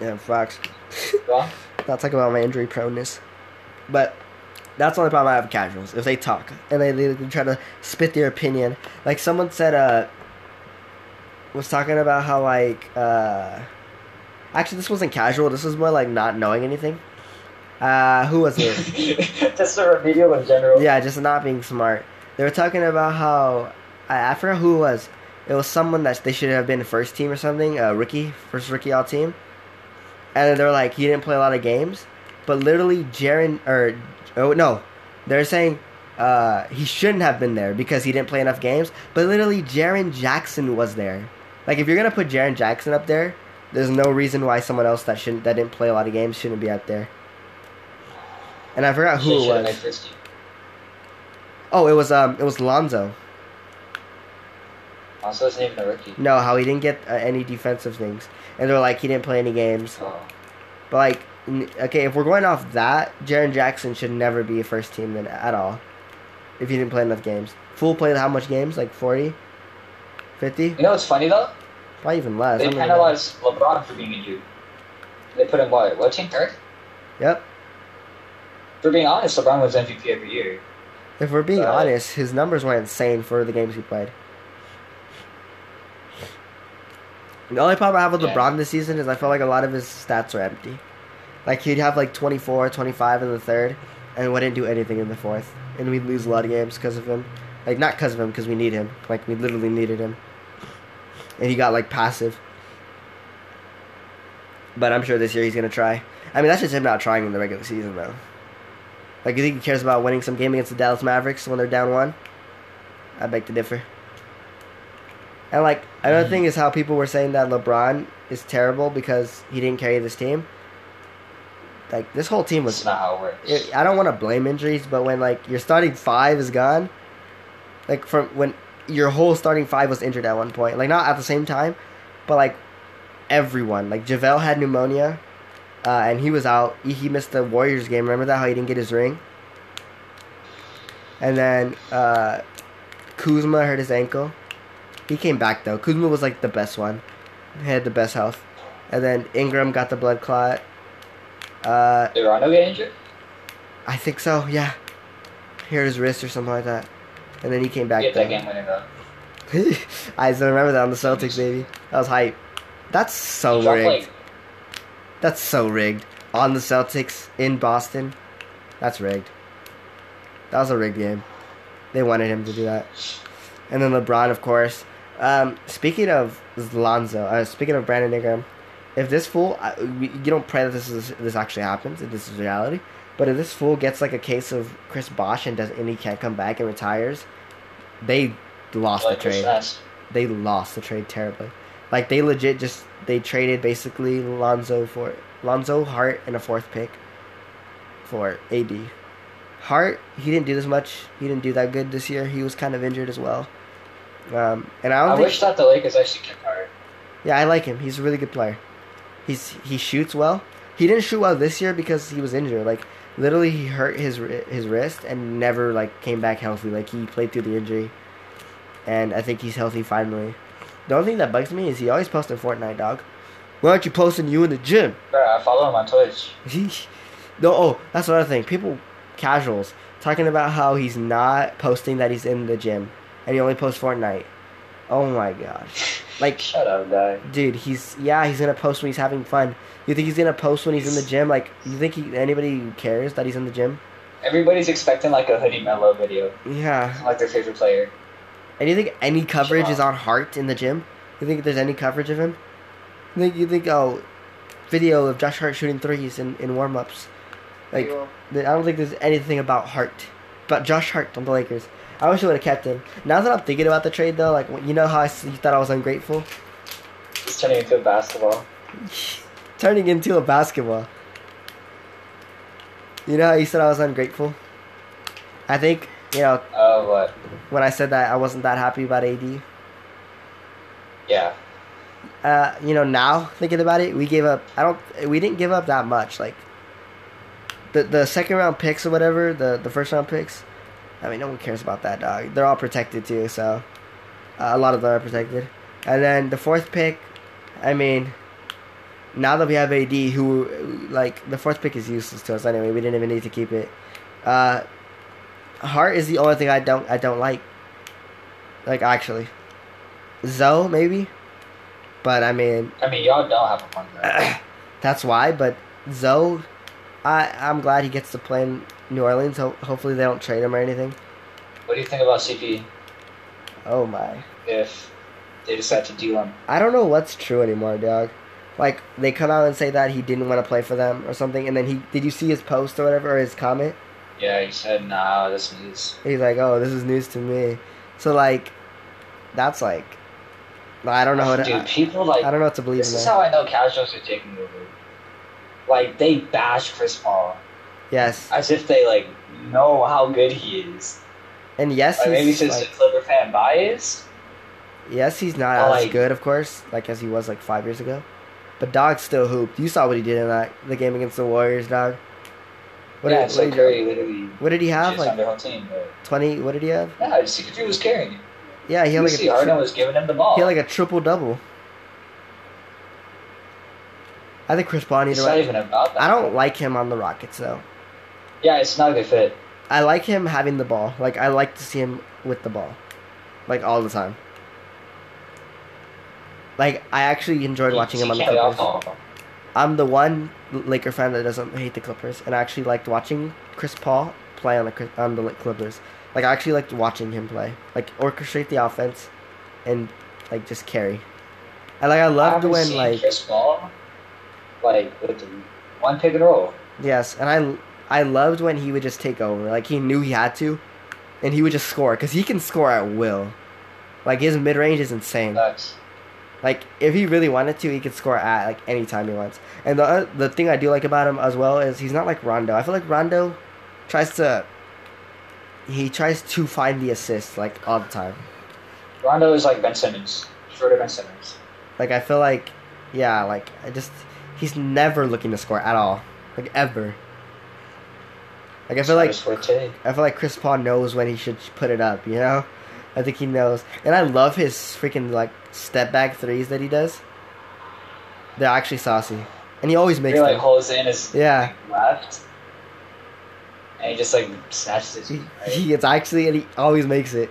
Yeah, facts. Well, Not talk about my injury proneness, but that's the only problem I have with casuals. If they talk and they, they try to spit their opinion, like someone said, uh, was talking about how like, uh, actually this wasn't casual. This was more like not knowing anything. Uh, who was it? just a remedial in general. yeah, just not being smart. They were talking about how I, I forgot who it was. It was someone that they should have been first team or something. Uh, rookie, first rookie all team. And they're like, he didn't play a lot of games, but literally, Jaren or oh no, they're saying uh, he shouldn't have been there because he didn't play enough games. But literally, Jaren Jackson was there. Like, if you're gonna put Jaren Jackson up there, there's no reason why someone else that shouldn't that didn't play a lot of games shouldn't be out there. And I forgot who it was. made first team. Oh, it was um, it was Lonzo. It's not even a rookie. No, how he didn't get uh, any defensive things, and they're like he didn't play any games. Oh. But like, n- okay, if we're going off that, Jaren Jackson should never be a first team then at all. If he didn't play enough games, Fool played how much games? Like 40? 50? You know what's funny though? Probably even less. They even know. penalized LeBron for being injured. They put him what? What team? Third? Yep. For being honest, LeBron was MVP every year. If we're being Uh, honest, his numbers were insane for the games he played. The only problem I have with Yeah. LeBron this season is I feel like a lot of his stats are empty. Like he'd have like 24, 25 in the third, and wouldn't do anything in the fourth, and we'd lose a lot of games because of him. Like not because of him, because we need him. Like we literally needed him, and he got like passive. But I'm sure this year he's gonna try. I mean, that's just him not trying in the regular season, though. Like, you think he cares about winning some game against the Dallas Mavericks when they're down one? I beg to differ. And like another thing is how people were saying that LeBron is terrible because he didn't carry this team. Like this whole team That's was. not how it works. It, I don't want to blame injuries, but when like your starting five is gone, like from when your whole starting five was injured at one point, like not at the same time, but like everyone, like JaVale had pneumonia, uh, and he was out. He, he missed the Warriors game. Remember that how he didn't get his ring. And then uh, Kuzma hurt his ankle. He came back though. Kuzma was like the best one. He had the best health. And then Ingram got the blood clot. Uh, Did Rondo get injured? I think so. Yeah, he hurt his wrist or something like that. And then he came back. That game though. I still remember that on the Celtics, baby. That was hype. That's so rigged. like, That's so rigged. On the Celtics in Boston. That's rigged. That was a rigged game. They wanted him to do that. And then LeBron, of course. Um, speaking of Lonzo, uh, speaking of Brandon Ingram, if this fool, I, you don't pray that this is this actually happens, if this is reality. But if this fool gets like a case of Chris Bosh and does and he can't come back and retires, they lost Like the trade. They lost the trade terribly. Like they legit just they traded basically Lonzo for Lonzo Hart and a fourth pick for AD. Hart he didn't do this much. He didn't do that good this year. He was kind of injured as well. Um, and I don't I think wish that the Lakers actually kept Hart. yeah, I like him. He's a really good player. He's he shoots well. He didn't shoot well this year because he was injured. Like literally, he hurt his his wrist and never like came back healthy. Like he played through the injury, and I think he's healthy finally. The only thing that bugs me is he always posting Fortnite, dog. Why aren't you posting you in the gym? I follow him on Twitch. no, oh, that's another thing. People, casuals, talking about how he's not posting that he's in the gym, and he only posts Fortnite. Oh my gosh, like Shut up, guy. dude he's yeah he's gonna post when he's having fun. You think he's gonna post when he's in the gym? Like you think he, anybody cares that he's in the gym? Everybody's expecting like a Hoodie Melo video, yeah. Like their favorite player. and you think any coverage is on Hart in the gym? You think there's any coverage of him? You think you think oh video of josh hart shooting threes in, in warm-ups. Like i don't think there's anything about hart. But josh hart on the lakers i wish i would have kept him now that i'm thinking about the trade though like you know how I, you thought i was ungrateful It's turning into a basketball. turning into a basketball. You know how you said I was ungrateful? I think, you know, Oh, what? when I said that I wasn't that happy about AD. Yeah. Uh, you know, now thinking about it, we gave up I don't we didn't give up that much. Like the the second round picks or whatever, the the first round picks, I mean, no one cares about that, dog. They're all protected too, so uh, a lot of them are protected. And then the fourth pick, I mean, now that we have AD, who like the fourth pick is useless to us anyway. We didn't even need to keep it. Uh, Hart is the only thing I don't I don't like. Like actually, Zoe maybe, but I mean I mean, y'all don't have a point guard. that's why. But Zoe, I I'm glad he gets to play in New Orleans. Ho- hopefully they don't trade him or anything. what do you think about CP Oh my. if they decide to deal him? I don't know what's true anymore, dog. Like they come out and say that he didn't want to play for them or something, and then he did you see his post or whatever or his comment? Yeah, he said, nah, this is. He's like, oh, this is news to me. So like, that's like, I don't know how to. Dude, I, people like. I don't know what to believe This is That. how I know casuals are taking over. Like, they bash Chris Paul Yes, as if they, like, know how good he is. and yes, he's Like, maybe since like, the Clipper fan bias. yes, he's not as like- good, of course, like as he was like five years ago. But dog still hooped. You saw what he did in that the game against the Warriors, dog. What yeah, did, it's what like did, literally what did he have? Like their whole team. Twenty? What did he have? yeah, CP3 was carrying it. Yeah, he had like see, a Harden was giving him the ball. he had like a triple double. I think Chris Paul needs to. not even about that. I don't like him on the Rockets though. Yeah, it's not a good fit. I like him having the ball. Like I like to see him with the ball, like all the time. Like I actually enjoyed watching him on the Clippers. I'm the one Laker fan that doesn't hate the Clippers, and I actually liked watching Chris Paul play on the on the Clippers. Like I actually liked watching him play, like orchestrate the offense, and like just carry. And like I I loved haven't when like Chris Paul, like with the one pick and roll. yes, and I I loved when he would just take over. Like he knew he had to, and he would just score because he can score at will. Like his mid range is insane. That's Like if he really wanted to, he could score at like any time he wants. And the uh, the thing I do like about him as well is he's not like Rondo. I feel like Rondo tries to he tries to find the assist like all the time. Rondo is like Ben Simmons, shorter Ben Simmons. Like I feel like yeah, like I just he's never looking to score at all, like ever. Like I feel like I feel like Chris Paul knows when he should put it up. You know, I think he knows, and I love his freaking like step back threes that he does. They're actually saucy, and he always makes He like them. holds in his Yeah. left, and he just like snatches it. He, Right? he it's actually and he always makes it.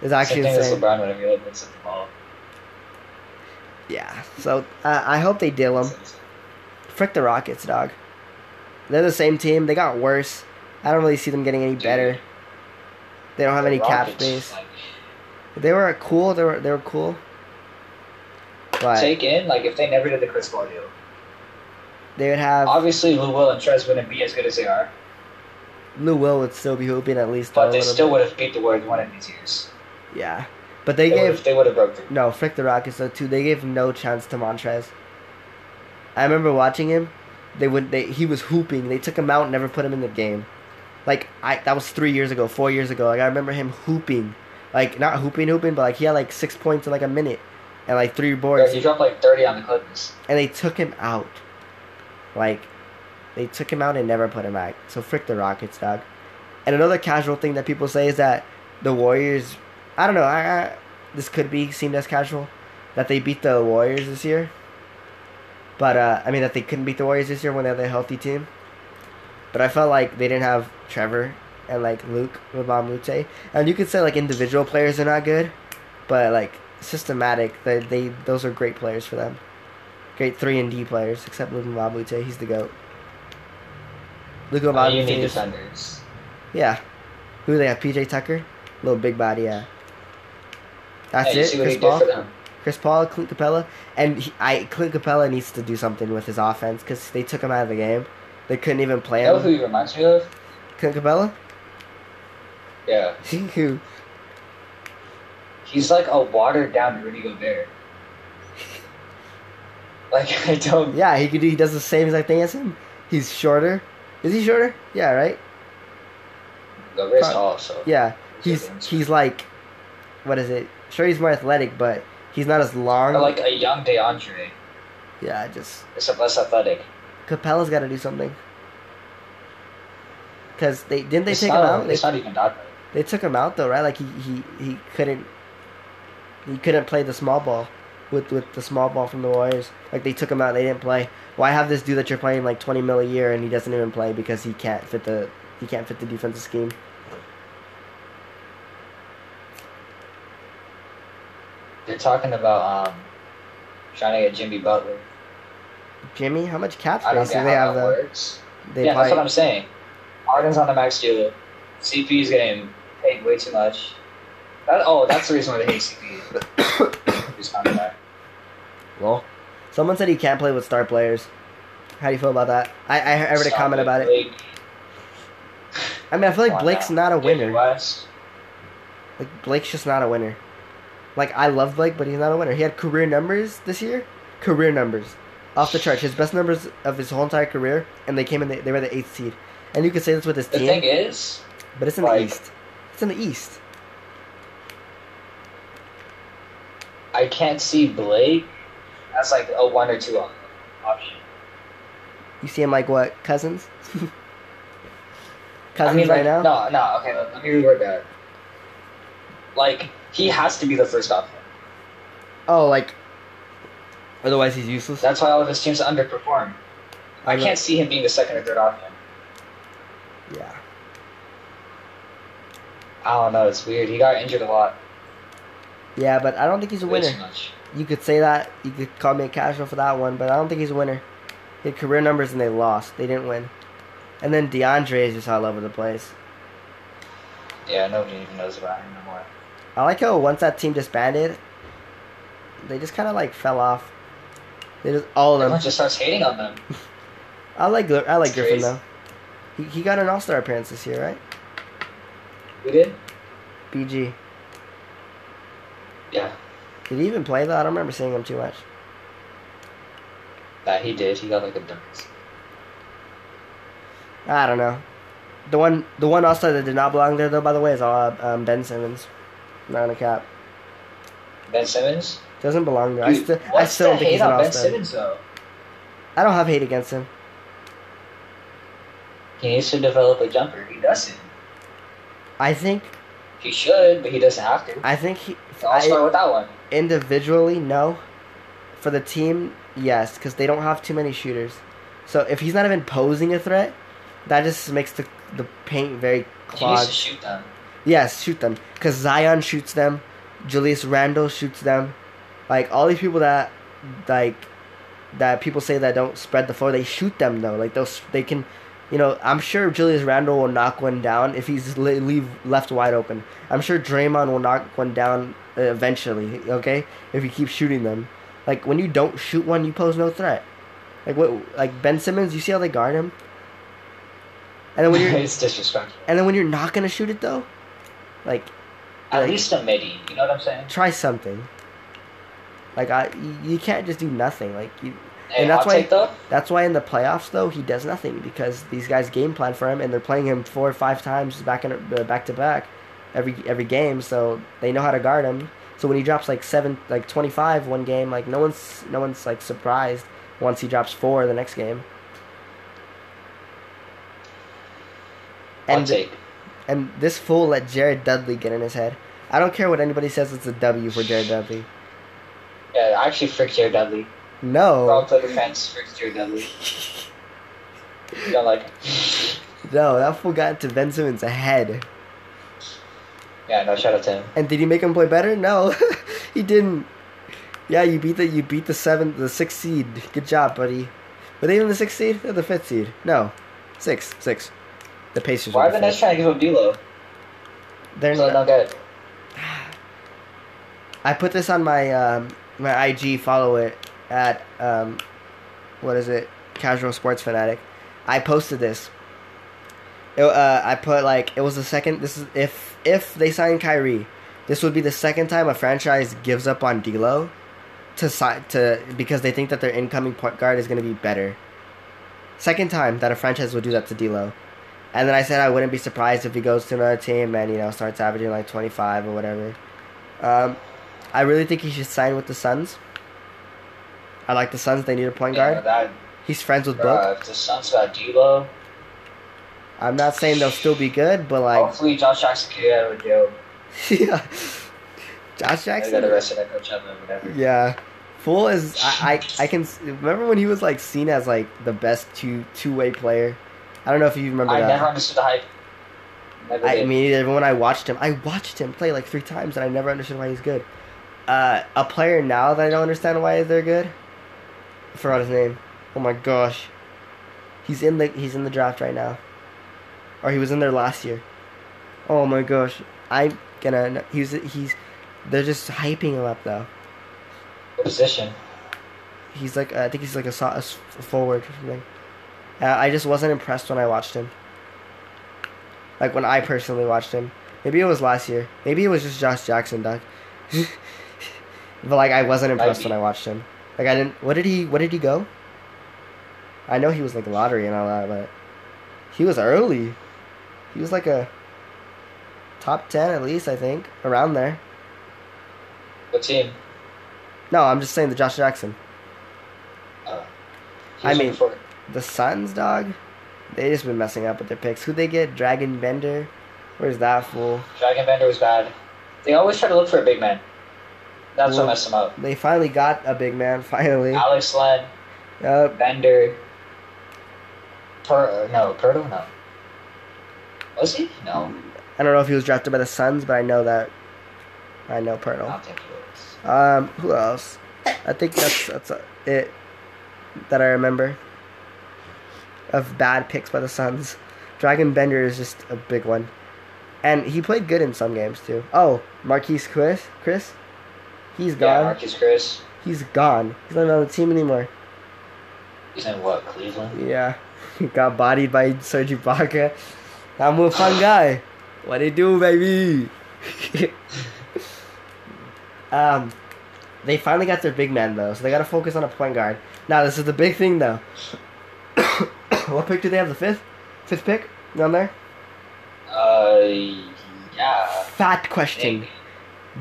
It's actually Same insane. LeBron whenever he looks the ball. Yeah. So uh, I hope they deal him. Frick the Rockets, dog. They're the same team. They got worse. I don't really see them getting any better. They don't have any cap space. like, They were cool. They were they were cool. But take in like if they never did the Chris Paul deal, they would have Obviously, Lou Will and Trez wouldn't be as good as they are, Lou Will would still be hooping at least. but they still bit. would have beat the Warriors one of these years. Yeah, but they They, gave they would have broke through. No, frick the Rockets though too. They gave no chance to Montrez. I remember watching him. They would they he was hooping. They took him out, and never put him in the game. Like I that was three years ago, four years ago. Like I remember him hooping, like not hooping, hooping, but like he had like six points in like a minute, and like three Yeah, boards, he dropped like 30 on the Clippers. and they took him out. Like they took him out and never put him back. So frick the Rockets, dog. And another casual thing that people say is that the Warriors. I don't know. I, I this could be seen as casual that they beat the Warriors this year. But uh, I mean that they couldn't beat the Warriors this year when they had a healthy team. But I felt like they didn't have Trevor and like Luke Mute. And you could say like individual players are not good, but like systematic, they, they those are great players for them. Great three and D players, except Luke Mute. He's the goat. Luke Uh, you Mute need defenders. yeah. Who do they have? PJ Tucker, little big body. Yeah. That's Hey, you it. Chris Paul. Chris Paul, Clint Capela, and he, I Clint Capela needs to do something with his offense because they took him out of the game. They couldn't even play You know who him. he reminds me of? Clint Capela, Yeah. who? He's like a watered down Rudy Gobert. Like, I don't. Yeah, he could do. He does the same exact thing as him. He's shorter. Is he shorter? Yeah, right. Gobert's tall, so. Yeah, he's he's like, what is it? Sure, he's more athletic, but he's not as long. Or like a young DeAndre, yeah, just except less athletic. Capela's got to do something. Cause they didn't they it's take not, him out? They, It's not even that they took him out though, right? Like he, he, he couldn't he couldn't play the small ball with with the small ball from the Warriors. Like they took him out, they didn't play. Why have this dude that you're playing like twenty mil a year and he doesn't even play because he can't fit the he can't fit the defensive scheme. They're talking about um, trying to get Jimmy Butler. Jimmy, how much cap space do they have that though? works. They yeah, that's what I'm saying. Harden's on the max deal. CP is getting paid way too much. That, oh, that's the reason why they hate CP. Contract. well. Someone said he can't play with star players. How do you feel about that? I I, I read a comment about it. Blake. I mean, I feel like Blake's not a winner. Like Blake's just not a winner. Like I love Blake, but he's not a winner. He had career numbers this year, career numbers, off the charts. His best numbers of his whole entire career, and they came in. The, they were the eighth seed, and you could say this with his The team, The thing is, but it's in like- the East. It's in the East. I can't see Blake as like a one or two option. You see him like what Cousins? Cousins I mean, right like, now. no, no. Okay, let, let me reword that. Like, he has to be the first option. Oh, like. Otherwise, he's useless. That's why all of his teams underperform. I know. can't see him being the second or third option. Yeah. I don't know. It's weird. He got injured a lot. Yeah, but I don't think he's a Way winner. You could say that. You could call me a casual for that one, but I don't think he's a winner. He had career numbers and they lost. They didn't win. And then DeAndre is just all over the place. Yeah, nobody even knows about him anymore. I like how once that team disbanded, they just kind of like fell off. They just all of Everyone them. just starts hating on them. I like I like It's Griffin crazy. though. He, he got an All Star appearance this year, right? Who did? BG. Yeah, Did he even play though? I don't remember seeing him too much. that he did. He got like a dunk. I don't know. The one the one All Star that did not belong there though, by the way, is uh, um, Ben Simmons. A cap. Ben Simmons. Doesn't belong there. I Dude, still I still don't think he's an All Star. Simmons though? I don't have hate against him. He needs to develop a jumper. He doesn't. I think He should, but he doesn't have to. I think he. I'll start I, with that one. individually, no. For the team, yes, because they don't have too many shooters. So if he's not even posing a threat, that just makes the the paint very clogged. He needs to shoot them. Yes, shoot them. Because Zion shoots them. Julius Randle shoots them. Like, all these people that, like, that people say that don't spread the floor, they shoot them, though. Like, those, they can, you know, I'm sure Julius Randle will knock one down if he's le- leave left wide open. I'm sure Draymond will knock one down eventually, okay? If he keeps shooting them. Like, when you don't shoot one, you pose no threat. Like what? Like Ben Simmons, you see how they guard him? And then when you're it's disrespectful. and then when you're not gonna shoot it though, like At like, least a midi. You know what I'm saying? try something. Like I, you, can't just do nothing. Like you, Hey, And that's why- though. that's why in the playoffs though he does nothing because these guys game plan for him and they're playing him four or five times back in uh, back to back, every every game. So they know how to guard him. So when he drops like seven, like twenty five one game, like no one's no one's like surprised once he drops four the next game. And take. And this fool let Jared Dudley get in his head. I don't care what anybody says. It's a W for Jared Dudley. Yeah, I actually fricked Jared Dudley. No. Wrong play defense, fricked Jared Dudley. You don't like. No, that fool got into Ben Simmons' head. Yeah, no, shout out to him. And did he make him play better? No, he didn't. Yeah, you beat the you beat the seventh, the sixth seed. Good job, buddy. Were they in the sixth seed? They're the fifth seed. No, six, six. The Pacers. Why are the Nets trying to give up D'Lo? They're So not, get. I put this on my um, my IG. Follow it at um, what is it? Casual Sports Fanatic. I posted this. It, uh, I put like it was the second. This is if if they sign Kyrie, this would be the second time a franchise gives up on D'Lo to sign to because they think that their incoming point guard is going to be better. Second time that a franchise would do that to D'Lo. And then I said I wouldn't be surprised if he goes to another team and you know starts averaging like twenty five or whatever. Um, I really think he should sign with the Suns. I like the Suns. They need a point Yeah, guard. that, He's friends with Book. if the Suns got D'Lo, I'm not saying they'll still be good, but like, hopefully Josh Jackson can get out of jail. yeah. Josh I got Jackson. arrested at Coachella whatever. Yeah, Fool is. I, I I can remember when he was like seen as like the best two two way player. I don't know if you remember that. I that. never understood the hype. Never I did. mean, even when I watched him, I watched him play like three times, and I never understood why he's good. Uh, a player now that I don't understand why they're good. I forgot his name. Oh my gosh, he's in the he's in the draft right now, or he was in there last year. Oh my gosh, I'm gonna. He's he's. They're just hyping him up though. Position? He's like I think he's like a, a forward or something. Uh, I just wasn't impressed when I watched him. Like when I personally watched him. Maybe it was last year. Maybe it was just Josh Jackson, dog. but like I wasn't impressed when I watched him. Like I didn't. What did he? What did he go? I know he was like lottery and all that, but he was early. He was like a top ten at least, I think, around there. What team? No, I'm just saying the Josh Jackson. Uh, I mean- The Suns, dog, they just been messing up with their picks. Who they get? Dragan Bender. Where's that fool? Dragan Bender was bad. They always try to look for a big man. That's Well- what messed them up. They finally got a big man. Finally. Alex Len, Yep. Bender, per no Purtle no. Was he? No, I don't know if he was drafted by the Suns, but I know that. I know I don't think he was. Um, who else? I think that's that's it that I remember of bad picks by the Suns. Dragan Bender is just a big one, and he played good in some games too. Oh, Marquese Chriss, Chris, he's gone. Marcus Chris. he's gone. He's not on the team anymore. He's in what? Cleveland. Yeah, he got bodied by Serge Ibaka. I'm a fun guy. What it do, baby? um, they finally got their big man though, so they got to focus on a point guard. Now this is the big thing though. what pick do they have? The fifth, fifth pick down there. Uh, yeah. Fat question: Maybe.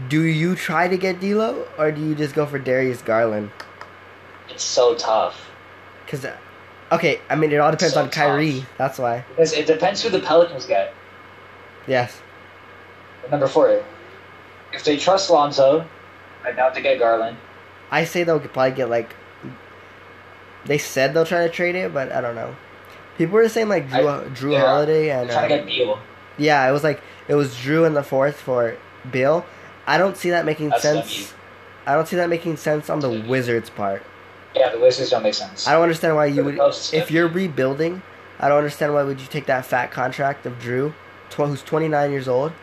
Do you try to get D'Lo or do you just go for Darius Garland? It's so tough Because, okay, I mean it all depends So on Kyrie. tough. That's why. because it depends who the Pelicans get. Yes. Number four. If they trust Lonzo, I doubt they get Garland. I say they'll probably get like. They said they'll try to trade it, but I don't know. People were saying like Drew, I- Drew they're- Holiday and trying to um, get Beal. yeah, it was like it was Drew in the fourth for Beal. I don't see that making That's sense. I don't see that making sense on the Wizards part. Yeah, the Wizards don't make sense. I don't understand why you would if you're rebuilding. I don't understand why would you take that fat contract of Drew, tw- who's 29 years old,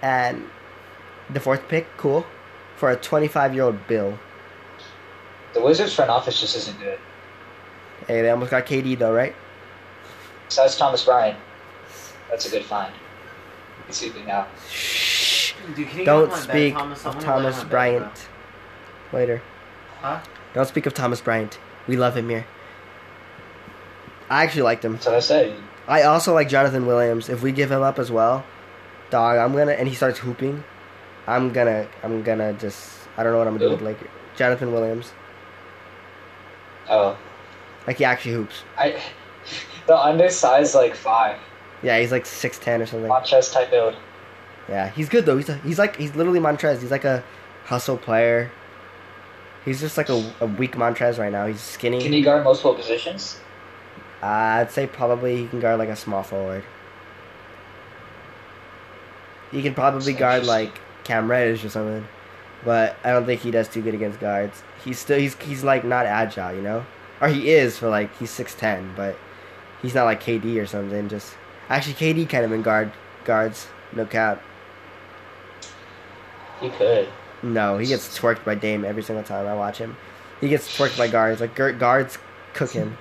and the fourth pick, cool, for a 25 year old Beal. The Wizards front office just isn't good. Hey, they almost got KD though, right? Besides Thomas Bryant. That's a good find. He's sleeping now. Dude, Don't get on my bed, speak Thomas? Of wanna lay on Thomas my bed, Bryant later. Huh? Don't speak of Thomas Bryant. We love him here. I actually liked him. That's what I said. I also like Jonathan Williams. If we give him up as well, dog, I'm gonna and he starts hooping, I'm gonna I'm gonna just I don't know what I'm gonna do with like Jonathan Williams. Oh. Like he actually hoops. I the undersized like five. Yeah, he's like six ten or something. Montrez type build. Yeah, he's good though. He's a, he's like he's literally Montrez. He's like a hustle player. He's just like a, a weak Montrez right now. He's skinny. Can he guard multiple positions? Uh, I'd say probably he can guard like a small forward. He can probably That's guard like Cam Reddish or something, but I don't think he does too good against guards. He's still he's he's like not agile, you know, or he is for like he's six ten, but he's not like KD or something. Just actually KD kind of in guard guards, no cap. He could. No, he gets twerked by Dame every single time I watch him. He gets twerked by guards. Like guards cook him.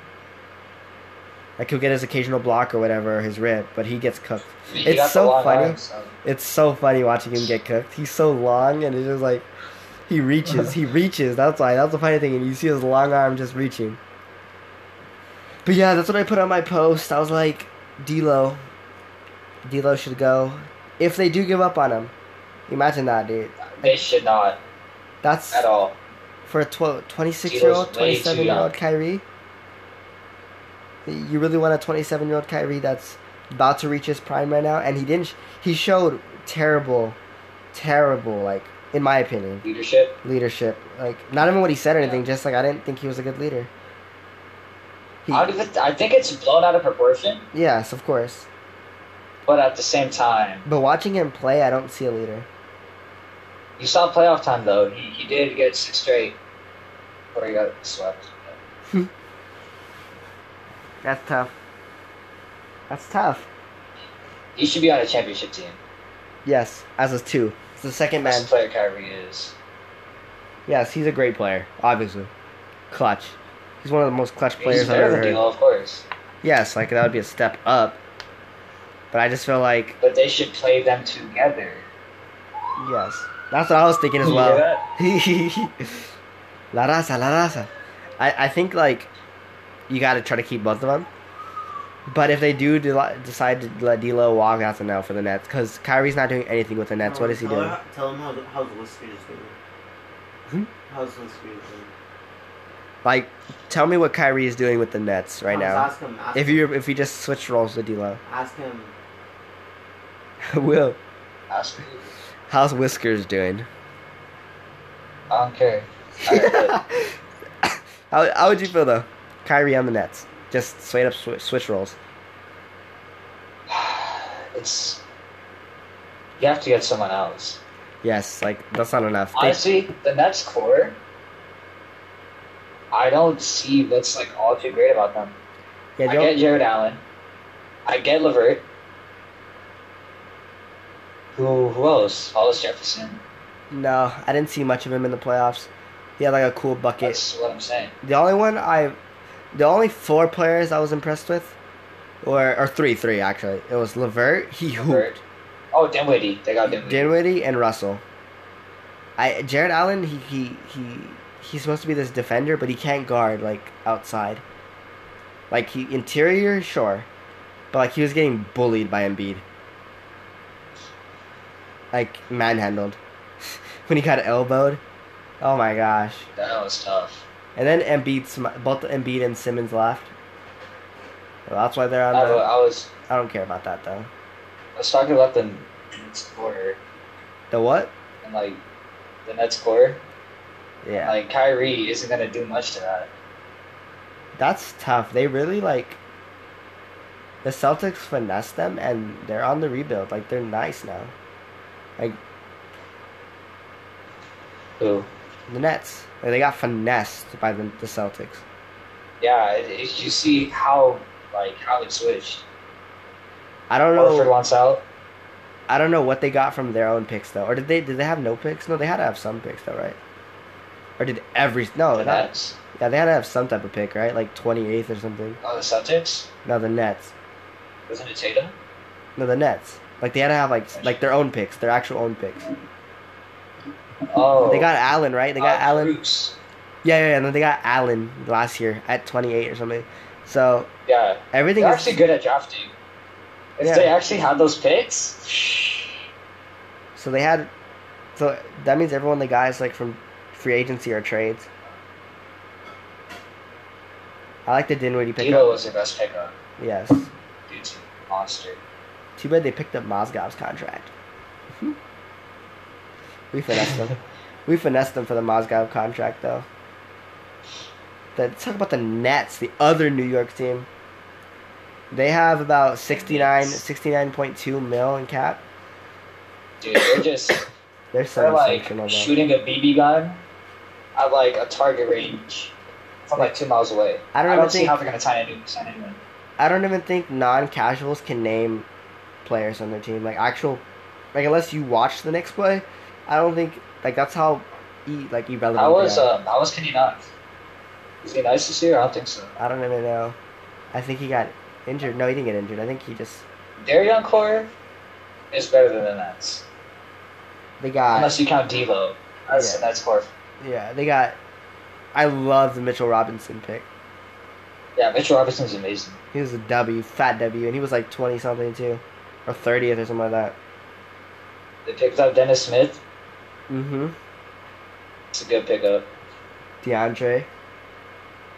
Like he'll get his occasional block or whatever, or his rip, but he gets cooked. He It's so funny. so- It's so funny watching him get cooked. He's so long, and it's just like he reaches, he reaches. That's why that's the funny thing, and you see his long arm just reaching. But yeah, that's what I put on my post. I was like, D'Lo, D'Lo should go. If they do give up on him, imagine that, dude. They should not That's at all. for a 12, 26 year old, D'Lo's way too 27 year old. Kyrie. You really want a 27 year old Kyrie that's about to reach his prime right now, and he didn't. sh- He showed terrible, terrible, like in my opinion, Leadership. leadership. Like not even what he said or anything. Just like I didn't think he was a good leader. I, I think it's blown out of proportion, yes, of course. but at the same time, But watching him play, I don't see a leader. you saw playoff time though. He, he did get six straight before he got swept. That's tough. That's tough. He should be on a championship team. Yes, as is two. It's the second Best man. player Kyrie is. Yes, he's a great player. Obviously, clutch. He's one of the most clutch players He's I've ever than heard. D'Lo, of course, Yes, like that would be a step up. But I just feel like but they should play them together. yes, that's what I was thinking as You well. hear la raza, la raza. I I think like you got to try to keep both of them. But if they do de- decide to let D'Lo walk, that's a no for the Nets because Kyrie's not doing anything with the Nets. What is he tell doing? her- Tell him how, the how's is doing. Hmm? How's Whiskers doing? Like, tell me what Kyrie is doing with the Nets right now. Ask him. Ask If him, you if you just switch roles with D'Lo, Ask him. Will, Ask me. how's Whiskers doing? I don't care. How, how would you feel though? Kyrie on the Nets, just straight up sw- switch roles. it's you have to get someone else. Yes, like that's not enough. They- Honestly, the Nets core, I don't see what's like all too great about them. yeah, I get Jarrett Allen. I get Levert. Who who else? Hollis Jefferson. no, I didn't see much of him in the playoffs. He had like a cool bucket. That's what I'm saying. The only one I, the only four players I was impressed with, or or three, three actually. It was Levert. He hooped. Levert. Oh, Dinwiddie. They got Dinwiddie. Dinwiddie and Russell. I Jarrett Allen. He he he he's supposed to be this defender, but he can't guard like outside. Like he interior, sure, but like he was getting bullied by Embiid. Like manhandled when he got elbowed. Oh my gosh! That was tough. And then Embiid, sm- both Embiid and Simmons left. Well, that's why they're on I, the. I was I don't care about that though. I was talking about the Nets core The what? and like the Nets core. Yeah. Like Kyrie isn't gonna do much to that. That's tough. They really like the Celtics finesse them and they're on the rebuild. Like they're nice now. Like Who? the Nets. Like they got finessed by the, the Celtics. Yeah, it, it, you see how like how it switched. I don't Horford know wants out. I don't know what they got from their own picks though. Or did they did they have no picks? No, they had to have some picks though, right? Or did every no The not, Nets. Yeah, they had to have some type of pick, right? Like 28th or something. Oh, the Celtics? No, the Nets. Wasn't it Tatum? No, the Nets. Like they had to have like like their own picks, their actual own picks. Oh. They got Allen, right? They got uh, Allen. Cruz. Yeah, yeah, yeah. And then they got Allen last year at 28 or something. So Yeah. everything They're is actually good at drafting. If Yeah. they actually had those picks, so they had so that means everyone the guys like from free agency or trades. I like the Dinwiddie pickup. was their best pickup. Yes. Dude, monster. Too bad they picked up Mozgov's contract. we finessed them. We finessed them for the Mozgov contract, though. The, let's talk about the Nets, the other New York team. They have about 69, 69.2 mil in cap. Dude, they're just They're so they're like shooting a BB gun at like a target range from like two miles away. I don't I even don't see think- how they're gonna sign anyone. Sign anyone. I don't even think non-casuals can name players on their team. Like actual, like unless you watch the next play, I don't think like that's how e, like irrelevant. How was um how was Kenny Knox? Is he nice this year? I don't think so. I don't even know. I think he got injured. No, he didn't get injured. I think he just young core is better than the Nets, they got unless you count D'Lo. That's Yeah. the Nets core. Yeah they got. I love the Mitchell Robinson pick. Yeah, Mitchell Robinson's amazing. He was a W, fat W, and he was like twenty something too, or thirtieth or something like that. They picked up Dennis Smith. Mm-hmm. It's a good pickup. DeAndre,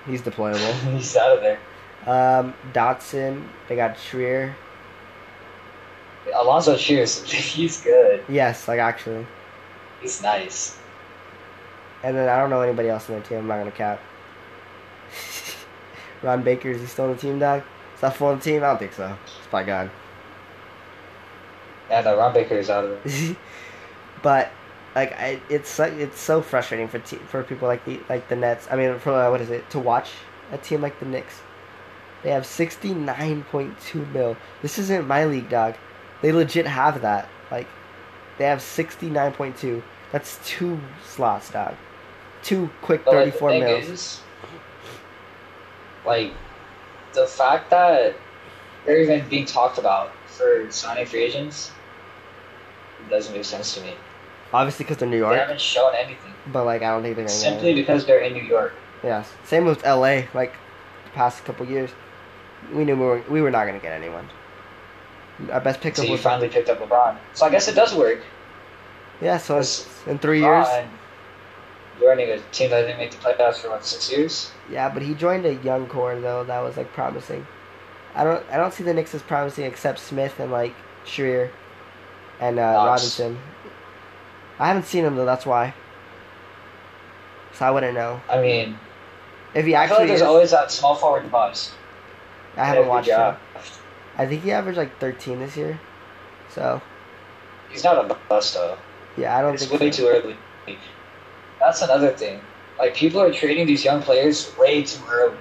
he's deployable. He's out of there. Um, Dotson, they got Trier. Alonzo Shears, he's good. Yes, like actually. He's nice. And then I don't know anybody else on their team. I'm not gonna cap. Ron Baker is he still on the team, dog? Is that full on the team? I don't think so. It's probably gone. Yeah, no, Ron Baker is out of there. but like I, it's so, it's so frustrating for te- for people like the like the Nets. I mean, for uh, what is it to watch a team like the Knicks? They have sixty nine point two mil. This isn't my league, dog. They legit have that. Like, they have sixty nine point two. That's two slots, dog. Two quick But like, the mils. is, like, the fact that they're even being talked about for signing free agents doesn't make sense to me. Obviously, because they're New York. They haven't shown anything. but like I don't think they're gonna. Simply Get because they're in New York. Yes. Same with LA. Like the past couple years, we knew we were we were not gonna get anyone. Our best So pickup you was finally picked up LeBron. So I guess it does work. yeah. So it's, in three LeBron, years, running a team that didn't make the playoffs for what six years. yeah. But he joined a young core though that was like promising. I don't I don't see the Knicks as promising except Smith and like Trier and uh, Robinson. I haven't seen him though. That's why. So I wouldn't know I mean, if he actually I feel like there's is, always that small forward bust. I haven't watched him. I think he averaged like 13 this year. So He's not a bust though. yeah, I don't It's think way so. too early. That's another thing. Like people are trading these young players way too early.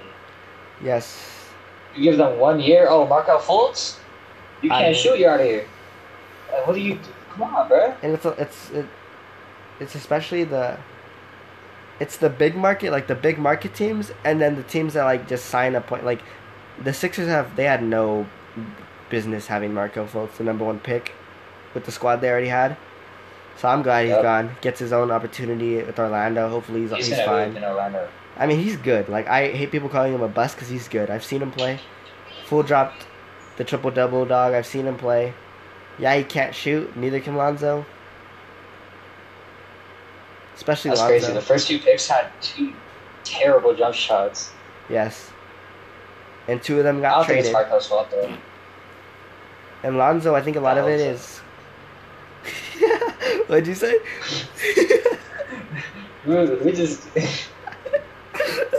Yes. You give them one year. Oh, Markelle Fultz, you can't mean- shoot. You're out of here. Like, what do you? Do? Come on, bro. and it's it's it, it's especially the it's the big market like the big market teams and then the teams that like just sign a point like the Sixers have they had no business having Marco Fultz the number one pick with the squad they already had. So I'm glad he's Yep. gone. Gets his own opportunity with Orlando. Hopefully he's He's, he's, fine. I mean he's good. Like I hate people calling him a bust because he's good. I've seen him play. Full dropped the triple double dog. I've seen him play. Yeah, he can't shoot. Neither can Lonzo. Especially That's Lonzo. crazy. The first two picks had two terrible jump shots. Yes. And two of them I got don't think it's traded. Fault though. And Lonzo, I think a lot of it Lonzo. is. What'd you say? We, we just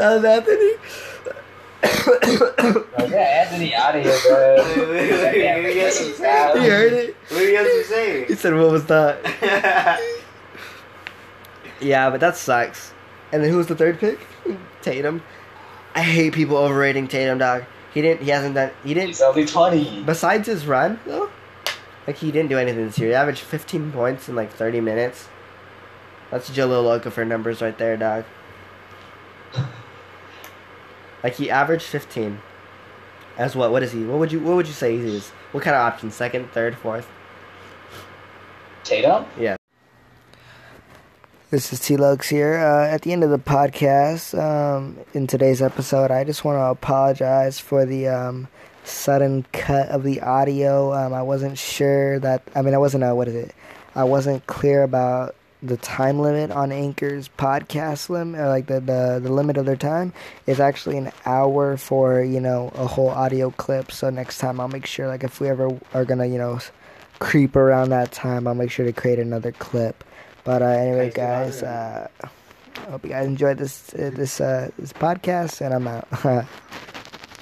uh, Anthony. like, get Anthony out of here, bro. Wait, wait, wait, Yeah, let get some sound. you heard it. What are you guys saying? He said, "What was that?" Yeah, but that sucks. And then who was the third pick? Tatum. I hate people overrating Tatum, dog. He didn't. He hasn't done. He didn't. He's only twenty. Besides his run, though, like he didn't do anything this year. He averaged 15 points in like 30 minutes. That's Jahlil Okafor numbers right there, dog. Like he averaged 15. As what? What is he? What would you What would you say he is? What kind of option? Second, third, fourth? Tatum? Yeah. This is T Lux here. Uh, at the end of the podcast, um, in today's episode, I just want to apologize for the um, sudden cut of the audio. Um, I wasn't sure that, I mean, I wasn't, uh, what is it? I wasn't clear about the time limit on Anchor's podcast limit, or like the, the, the limit of their time is actually an hour for, you know, a whole audio clip. So next time I'll make sure, like, if we ever are going to, you know, creep around that time, I'll make sure to create another clip. But uh, anyway, guys, uh, I hope you guys enjoyed this uh, this uh, this podcast, and I'm out.